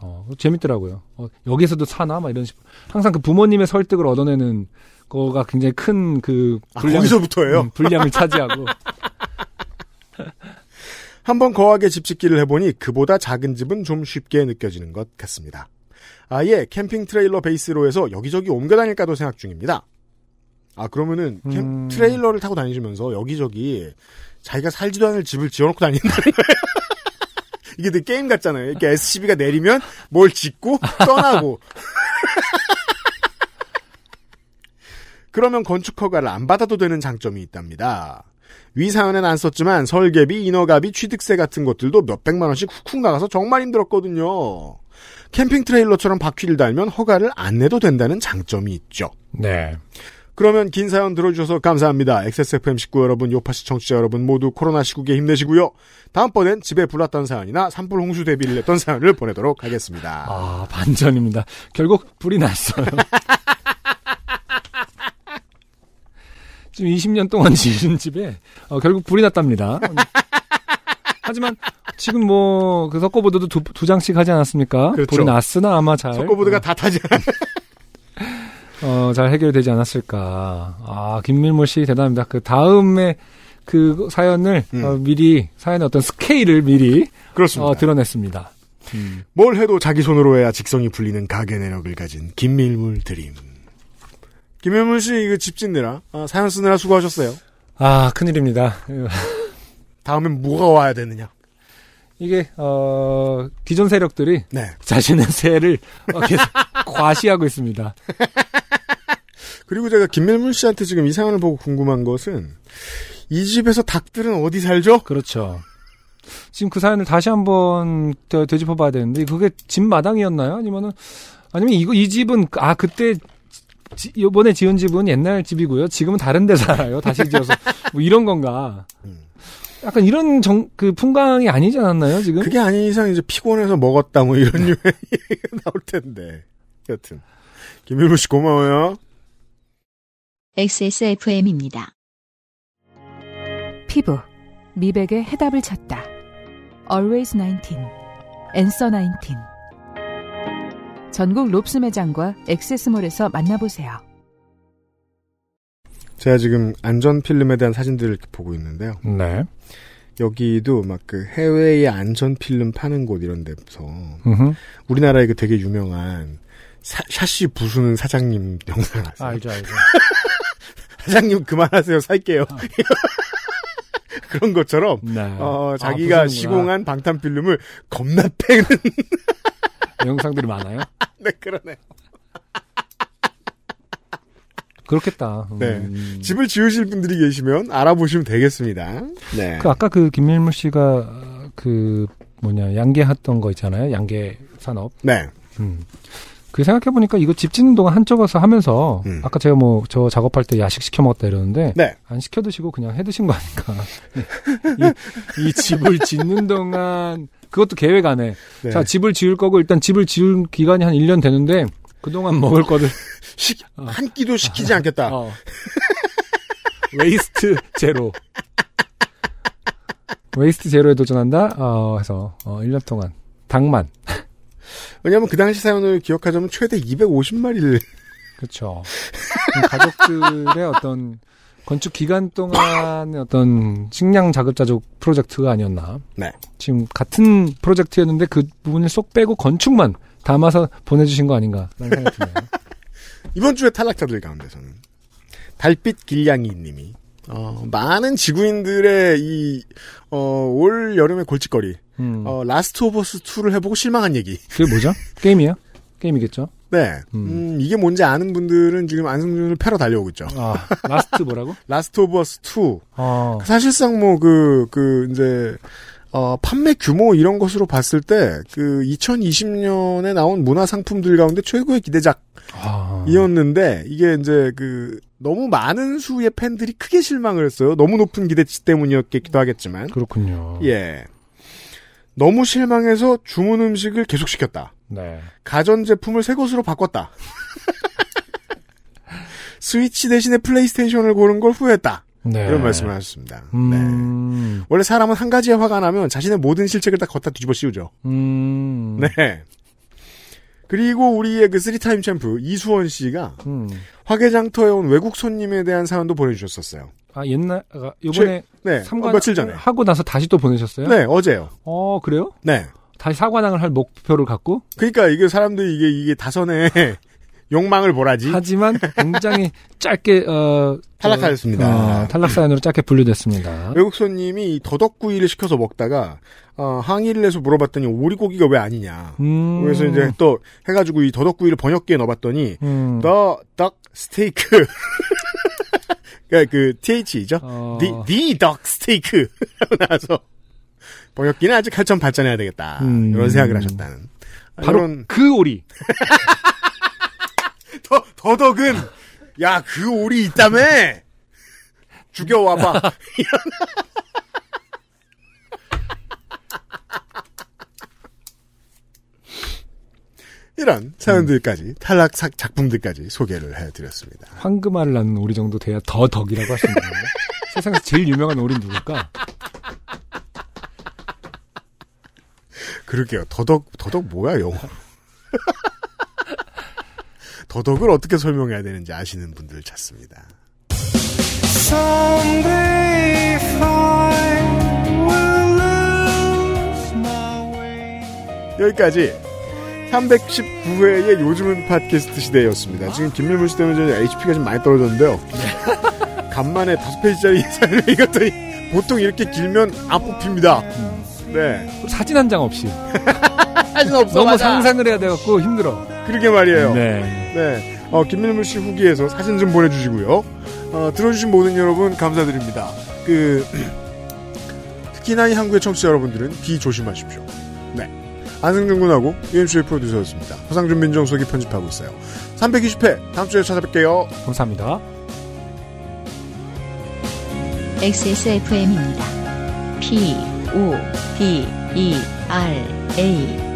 어, 재밌더라고요. 어, 여기서도 사나? 막 이런 식으로. 항상 그 부모님의 설득을 얻어내는 거가 굉장히 큰그 아, 거기서부터예요? 분량을 차지하고. (laughs) 한번 거하게 집 짓기를 해보니 그보다 작은 집은 좀 쉽게 느껴지는 것 같습니다. 아예 캠핑 트레일러 베이스로 해서 여기저기 옮겨 다닐까도 생각 중입니다. 아 그러면은 캠 음. 트레일러를 타고 다니시면서 여기저기 자기가 살지도 않을 집을 지어놓고 다닌다는 거예요. (laughs) 이게 되게 게임 같잖아요. 이렇게 SCV가 내리면 뭘 짓고 떠나고. (laughs) 그러면 건축 허가를 안 받아도 되는 장점이 있답니다. 위 사연엔 안 썼지만 설계비, 인허가비, 취득세 같은 것들도 몇백만 원씩 훅훅 나가서 정말 힘들었거든요. 캠핑 트레일러처럼 바퀴를 달면 허가를 안 내도 된다는 장점이 있죠. 네. 그러면 긴 사연 들어주셔서 감사합니다. XSFM 식구 여러분, 요파시 청취자 여러분 모두 코로나 시국에 힘내시고요. 다음번엔 집에 불났던 사연이나 산불 홍수 대비를 했던 사연을 보내도록 하겠습니다. 아, 반전입니다. 결국 불이 났어요. (laughs) 지금 20년 동안 (laughs) 지은 집에 어, 결국 불이 났답니다. 하지만 지금 뭐 그 석고보드도 두, 두 장씩 하지 않았습니까? 그렇죠. 불이 났으나 아마 잘 석고보드가 다 타지. (laughs) 어, 잘 해결되지 않았을까. 아, 김밀모 씨 대단합니다. 그 다음에 그 사연을 음. 어, 미리 사연의 어떤 스케일을 미리 그렇습니다. 어, 드러냈습니다. 음. 뭘 해도 자기 손으로 해야 직성이 풀리는 가게 내력을 가진 김밀물 드림. 김밀물 씨 이거 집 짓느라 아, 사연 쓰느라 수고하셨어요. 아 큰일입니다. (laughs) 다음엔 뭐가 와야 되느냐? 이게 어, 기존 세력들이 네. 자신의 세를 어, 계속 (laughs) 과시하고 있습니다. (laughs) 그리고 제가 김밀물 씨한테 지금 이 사연을 보고 궁금한 것은 이 집에서 닭들은 어디 살죠? 그렇죠. 지금 그 사연을 다시 한번 되- 되짚어봐야 되는데 그게 집 마당이었나요? 아니면은 아니면 이거 이 집은 아 그때 지- 이번에 지은 집은 옛날 집이고요. 지금은 다른 데 살아요. 다시 지어서 뭐 이런 건가? 음. 약간 이런 정 그 풍광이 아니지 않았나요? 지금? 그게 아닌 이상 이제 피곤해서 먹었다 뭐 이런 유의 얘기가 (laughs) 나올 텐데. 여튼 김밀물 씨 고마워요. XSFM입니다. 피부, 미백의 해답을 찾다. Always 19, Answer 19. 전국 롭스 매장과 액세스몰에서 만나보세요. 제가 지금 안전 필름에 대한 사진들을 이렇게 보고 있는데요. 네. 여기도 막 그 해외의 안전 필름 파는 곳 이런 데서 음흠. 우리나라에 그 되게 유명한 사- 샤시 부수는 사장님 영상 아세요? 알죠, 알죠. (laughs) 사장님 그만하세요 살게요. (laughs) 그런 것처럼 네. 어, 아, 자기가 부수는구나. 시공한 방탄 필름을 겁나 패는 영상들이 많아요. (laughs) 네 그러네. 그렇겠다. 음. 네. 집을 지으실 분들이 계시면 알아보시면 되겠습니다. 네. 그 아까 그 김밀물 씨가 어, 그 뭐냐 양계했던 거 있잖아요. 양계 산업. 네. 음. 그 생각해 보니까 이거 집 짓는 동안 한쪽에서 하면서 음. 아까 제가 뭐 저 작업할 때 야식 시켜 먹었다 이러는데 네. 안 시켜 드시고 그냥 해 드신 거 아닌가? (laughs) 이, 이 집을 짓는 동안 그것도 계획 안에 네. 자 집을 지을 거고 일단 집을 지을 기간이 한 1년 되는데 그동안 먹을 거를 (laughs) 시- 어. 한 끼도 시키지 않겠다. 어. waste zero. waste zero에 도전한다? 어, 해서, 어, 1년 동안. 닭만. 왜냐하면 그 당시 사연을 기억하자면 최대 250마리를 그쵸. 가족들의 어떤, 건축 기간 동안의 어떤 식량 자급자족 프로젝트가 아니었나. 네. 지금 같은 프로젝트였는데 그 부분을 쏙 빼고 건축만 담아서 보내주신 거 아닌가. 라는 생각이 드네요. (laughs) 이번 주에 탈락자들 가운데서는 달빛 길냥이님이 어, 많은 지구인들의 이 어, 올 여름의 골칫거리 음. 어, Last of Us 2를 해보고 실망한 얘기. 그게 뭐죠? (laughs) 게임이에요? 게임이겠죠? 네, 음. 음, 이게 뭔지 아는 분들은 지금 안승준을 패러 달려오고 있죠. 아, Last 뭐라고? (laughs) Last of Us 2 어. 사실상 뭐 그 그 이제 어, 판매 규모 이런 것으로 봤을 때 그 2020년에 나온 문화 상품들 가운데 최고의 기대작이었는데 아. 이게 이제 그 너무 많은 수의 팬들이 크게 실망을 했어요. 너무 높은 기대치 때문이었기도 하겠지만 그렇군요. 예. 너무 실망해서 주문 음식을 계속 시켰다. 네. 가전제품을 새 것으로 바꿨다. (laughs) 스위치 대신에 플레이스테이션을 고른 걸 후회했다. 네. 이런 말씀을 하셨습니다. 네. 음. 원래 사람은 한 가지에 화가 나면 자신의 모든 실책을 다 걷다 뒤집어 씌우죠. 음. 네. 그리고 우리의 그 three-time champ 이수원 씨가 음. 화개장터에 온 외국 손님에 대한 사연도 보내주셨었어요. 아, 옛날, 아, 요번에 네. 삼관 어, 며칠 전에. 하고 나서 다시 또 보내셨어요? 네, 어제요. 어, 그래요? 네. 다시 사관왕을 할 목표를 갖고? 그러니까 이게 사람들이 이게 이게 다선에 (laughs) 욕망을 보라지. 하지만 굉장히 (laughs) 짧게, 어. 탈락하였습니다. 어, 탈락 사연으로 짧게 분류됐습니다. 외국 손님이 이 더덕구이를 시켜서 먹다가 어, 항의를 해서 물어봤더니 오리고기가 왜 아니냐. 음. 그래서 이제 또 해가지고 이 더덕구이를 번역기에 넣어봤더니 음. 더덕 스테이크. (laughs) 그러니까 그 TH죠. 어. The, the duck steak. 나와서 번역기는 아직 한참 발전해야 되겠다. 음. 이런 생각을 하셨다는. 바로 이런 그 오리. (laughs) 더, 더덕은 야 그 오리 있다며 죽여와봐. (laughs) 이런 사연들까지 탈락 사- 작품들까지 소개를 해드렸습니다. 황금알을 낳는 오리 정도 돼야 더 덕이라고 있는 건데. (laughs) 세상에서 제일 유명한 오리는 누굴까? 그러게요. 더덕 더덕 뭐야 영어? (laughs) 더덕을 어떻게 설명해야 되는지 아시는 분들 찾습니다. 여기까지 319회의 요즘은 팟캐스트 시대였습니다. 지금 김밀물 씨 때문에 HP가 좀 많이 떨어졌는데요. 간만에 5페이지짜리 사연을 (laughs) 읽었더니 보통 이렇게 길면 안 뽑힙니다. 네. 사진 한 장 없이. (laughs) 사진 없어. 너무 맞아. 상상을 해야 돼갖고 힘들어. 그러게 말이에요. 네. 네. 어, 김밀물 씨 후기에서 사진 좀 보내주시고요. 어, 들어주신 모든 여러분 감사드립니다. 그, (clears throat) 특히나 이 한국의 청취자 여러분들은 비 조심하십시오. 네. 안승준 군하고 UMC의 프로듀서였습니다. 허상준 민정수석이 편집하고 있어요. 320회 다음 주에 찾아뵐게요. 감사합니다. XSFM입니다. P, O, D, E, R, A.